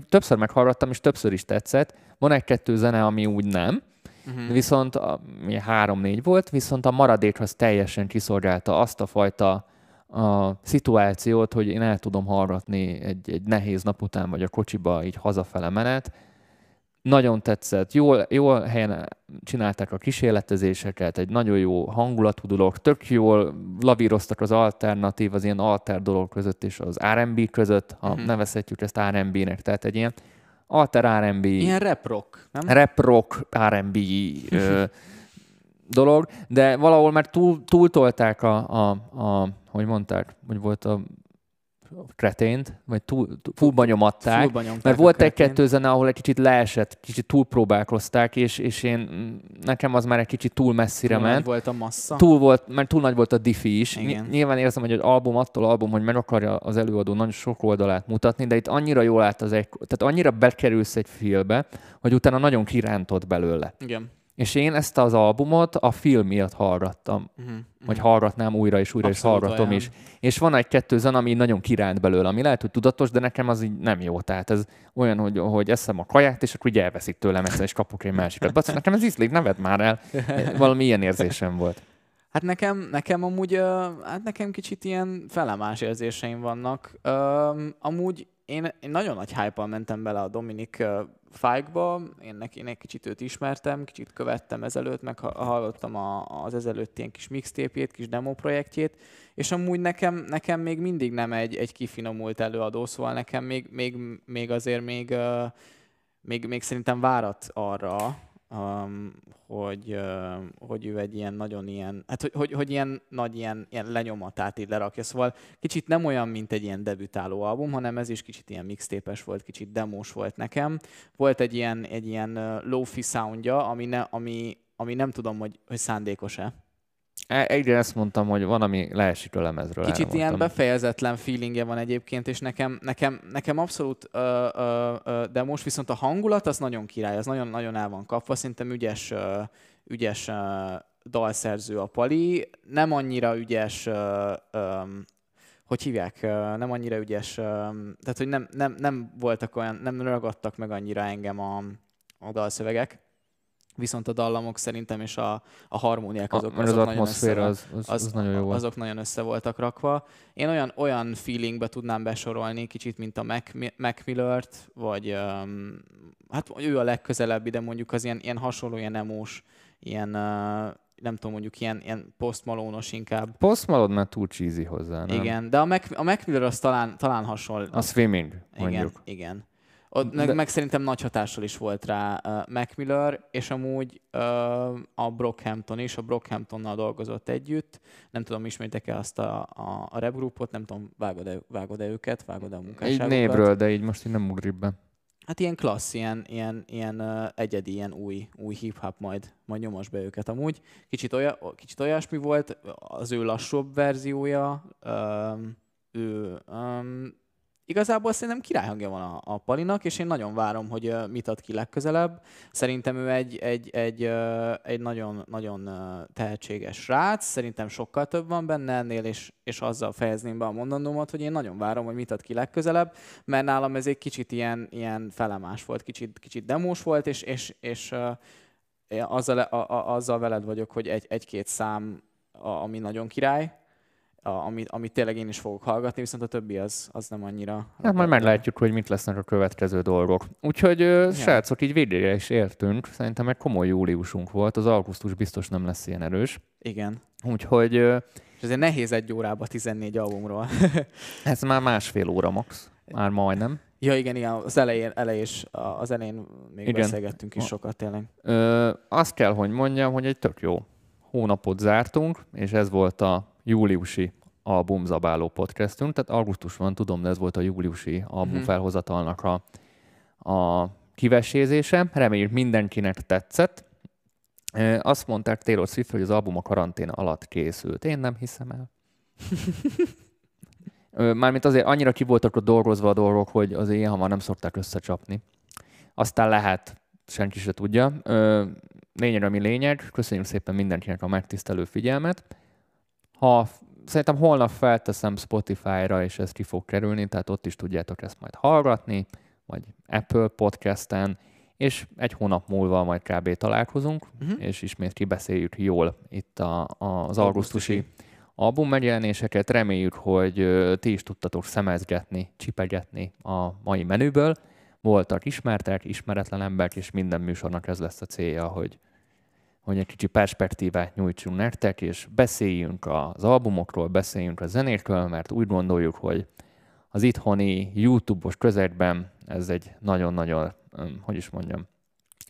Többször meghallgattam, és többször is tetszett. Van egy-kettő zene, ami úgy nem, Uh-huh. Viszont a, három-négy volt, viszont a maradékhoz teljesen kiszolgálta azt a fajta a szituációt, hogy én el tudom hallgatni egy, egy nehéz nap után, vagy a kocsiba így hazafele menet. Nagyon tetszett, jól, jól helyen csinálták a kísérletezéseket, egy nagyon jó hangulatú dolog, tök jól lavíroztak az alternatív, az ilyen alter dolog között és az R&B között, ha uh-huh. nevezhetjük ezt R&B-nek, tehát egy ilyen alter R&B. Ilyen rap rock, nem? Rap rock, R&B ö, dolog, de valahol már túl, túltolták a, a, a, hogy mondták, hogy volt a kretént, vagy túl, fullba nyomatták, Fullba nyomták mert volt egy-kettő zene, ahol egy kicsit leesett, kicsit túlpróbálkozták, és, és én, nekem az már egy kicsit túl messzire Túl nagy ment. volt a massza. Túl volt, mert túl nagy volt a diffi is. Igen. Ny- Nyilván érzem, hogy az album attól album, hogy meg akarja az előadó nagyon sok oldalát mutatni, de itt annyira jól állt az egy, tehát annyira bekerülsz egy filmbe, hogy utána nagyon kirántott belőle. Igen. És én ezt az albumot a film miatt hallgattam, Uh-huh. vagy hallgatnám újra és újra, Abszolút és hallgatom is. És van egy-kettő zene, ami nagyon kiránt belőle, ami lehet, hogy tudatos, de nekem az így nem jó. Tehát ez olyan, hogy, hogy eszem a kaját, és akkor így elveszik tőlem egyszer, és kapok egy másikat. Basz, nekem ez ízlik, ne vedd már el. Valami ilyen érzésem volt. Hát nekem, nekem amúgy, uh, hát nekem kicsit ilyen felemás érzéseim vannak. Um, amúgy én, én nagyon nagy hype mentem bele a Dominik uh, Fike-ba, én, neki, egy kicsit őt ismertem, kicsit követtem ezelőtt, meg ha- hallottam a, az ezelőtt ilyen kis mixtépjét, kis demo projektjét, és amúgy nekem, nekem még mindig nem egy, egy kifinomult előadó, szóval nekem még, még, még azért még, még, még szerintem várat arra, um, hogy, uh, hogy ő egy ilyen nagyon ilyen, hát hogy, hogy, hogy ilyen nagy ilyen, ilyen lenyomatát így lerakja. Szóval kicsit nem olyan, mint egy ilyen debütáló album, hanem ez is kicsit ilyen mixtépes volt, kicsit demos volt nekem. Volt egy ilyen, egy ilyen uh, lofi soundja, ami, ne, ami, ami nem tudom, hogy, hogy szándékos-e. E- Egyre ezt mondtam, hogy van, ami leesik a lemezről. Kicsit erre ilyen befejezetlen feelingje van egyébként, és nekem, nekem, nekem abszolút, ö, ö, ö, de most viszont a hangulat az nagyon király, az nagyon, nagyon el van kapva, szerintem ügyes, ö, ügyes ö, dalszerző a Pali, nem annyira ügyes, ö, ö, hogy hívják, ö, nem annyira ügyes, ö, tehát hogy nem, nem, nem voltak olyan, nem ragadtak meg annyira engem a, a dalszövegek, viszont a dallamok szerintem és a, a harmóniák azok, A- azok az nagyon össze- az, az, az, az nagyon jó volt. azok nagyon össze voltak rakva. Én olyan, olyan feelingbe tudnám besorolni, kicsit, mint a Mac, Mac Millert, vagy um, hát ő a legközelebbi, de mondjuk az ilyen, ilyen hasonló, ilyen emós, ilyen, uh, nem tudom, mondjuk ilyen, ilyen posztmalónos inkább. Post Malone már túl cheesy hozzá, nem? Igen, de a Mac, a Mac Miller az talán, talán hasonló. A swimming, Igen, mondjuk. igen. Ott, De- meg, szerintem nagy hatással is volt rá uh, Mac Miller, és amúgy uh, a Brockhampton is, a Brockhamptonnal dolgozott együtt. Nem tudom, ismétek-e azt a, a, a rap grupot, nem tudom, vágod-e, vágod-e őket, vágod-e a Így munkásságokat. névről, de így most így nem ugrik be. Hát ilyen klassz, ilyen, ilyen, ilyen uh, egyedi, ilyen új, új hip-hop majd, majd nyomos be őket amúgy. Kicsit, olyan, kicsit olyasmi volt, az ő lassúbb verziója, um, ő um, igazából szerintem királyhangja van a, a Palinak, és én nagyon várom, hogy mit ad ki legközelebb. Szerintem ő egy, egy, egy, egy nagyon, nagyon tehetséges srác, szerintem sokkal több van benne ennél, és, és azzal fejezném be a mondandómat, hogy én nagyon várom, hogy mit ad ki legközelebb, mert nálam ez egy kicsit ilyen, ilyen felemás volt, kicsit, kicsit demós volt, és, és, és azzal, a, a, azzal veled vagyok, hogy egy, egy-két szám, ami nagyon király, a, amit, amit tényleg én is fogok hallgatni, viszont a többi az, az nem annyira. Hát majd meglátjuk, hogy mit lesznek a következő dolgok. Úgyhogy, ja. srácok, így végére is értünk. Szerintem egy komoly júliusunk volt. Az augusztus biztos nem lesz ilyen erős. Igen. Úgyhogy És ezért nehéz egy órába 14 albumról. ez már másfél óra max. Már majdnem. ja, igen, igen, az elején, elejés, az elején még igen. beszélgettünk is sokat tényleg. Ö, azt kell, hogy mondjam, hogy egy tök jó hónapot zártunk, és ez volt a júliusi albumzabáló podcastünk, tehát augusztus van, tudom, de ez volt a júliusi album Mhm. felhozatalnak a, a kivesézése. Reméljük mindenkinek tetszett. Azt mondták Taylor Swift, hogy az album a karantén alatt készült. Én nem hiszem el. Mármint azért annyira ki voltak ott dolgozva a dolgok, hogy az ilyen hamar nem szokták összecsapni. Aztán lehet, senki se tudja. Lényeg, ami lényeg. Köszönjük szépen mindenkinek a megtisztelő figyelmet. Ha szerintem holnap felteszem Spotify-ra, és ez ki fog kerülni, tehát ott is tudjátok ezt majd hallgatni, vagy Apple podcasten, és egy hónap múlva majd kb. találkozunk, Mhm. és ismét kibeszéljük jól itt a, a, az Augusztusi. augusztusi album megjelenéseket. Reméljük, hogy ö, ti is tudtatok szemezgetni, csipegetni a mai menüből. Voltak ismertek, ismeretlen emberek, és minden műsornak ez lesz a célja, hogy, hogy egy kicsi perspektívát nyújtsunk nektek, és beszéljünk az albumokról, beszéljünk a zenékről, mert úgy gondoljuk, hogy az itthoni YouTube-os közegben ez egy nagyon-nagyon, hogy is mondjam,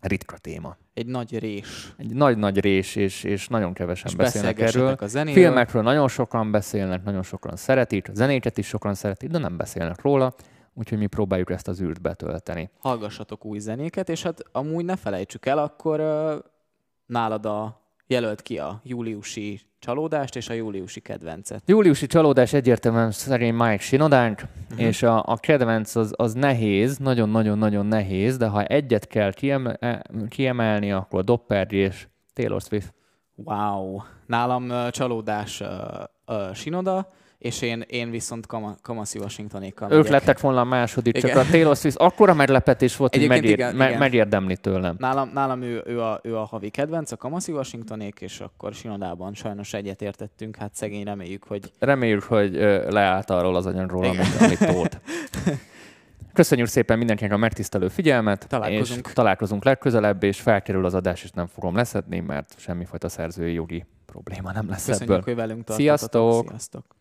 ritka téma. Egy nagy rés. Egy nagy-nagy rés, és, és nagyon kevesen És beszélnek erről. a zenéről. Filmekről nagyon sokan beszélnek, nagyon sokan szeretik, a zenéket is sokan szeretik, de nem beszélnek róla, úgyhogy mi próbáljuk ezt az űrt betölteni. Hallgassatok új zenéket, és hát amúgy ne felejtsük el, akkor nálad a jelölt ki a júliusi csalódást és a júliusi kedvencet. Júliusi csalódás egyértelműen szerint Mike Sinodánk, uh-huh. és a, a kedvenc az, az nehéz, nagyon-nagyon-nagyon nehéz, de ha egyet kell kieme, kiemelni, akkor Doppergy és Taylor Swift. Wow. Nálam uh, csalódás uh, uh, Sinoda, és én, én viszont Kama, Washingtonékkal Ők lettek volna a második, igen. csak a Taylor Swift akkora meglepetés volt, hogy megér, igen, me, igen. megérdemli tőlem. Nálam, nálam ő, ő, a, ő a havi kedvenc, a Kamasi Washingtonék, és akkor Sinodában sajnos egyetértettünk, hát szegény reméljük, hogy... Reméljük, hogy leállt arról az anyagról, amit, amit tólt. Köszönjük szépen mindenkinek a megtisztelő figyelmet, találkozunk. és találkozunk legközelebb, és felkerül az adás, és nem fogom leszedni, mert semmifajta szerzői jogi probléma nem lesz Köszönjük, ebből. hogy velünk Sziasztok! Sziasztok!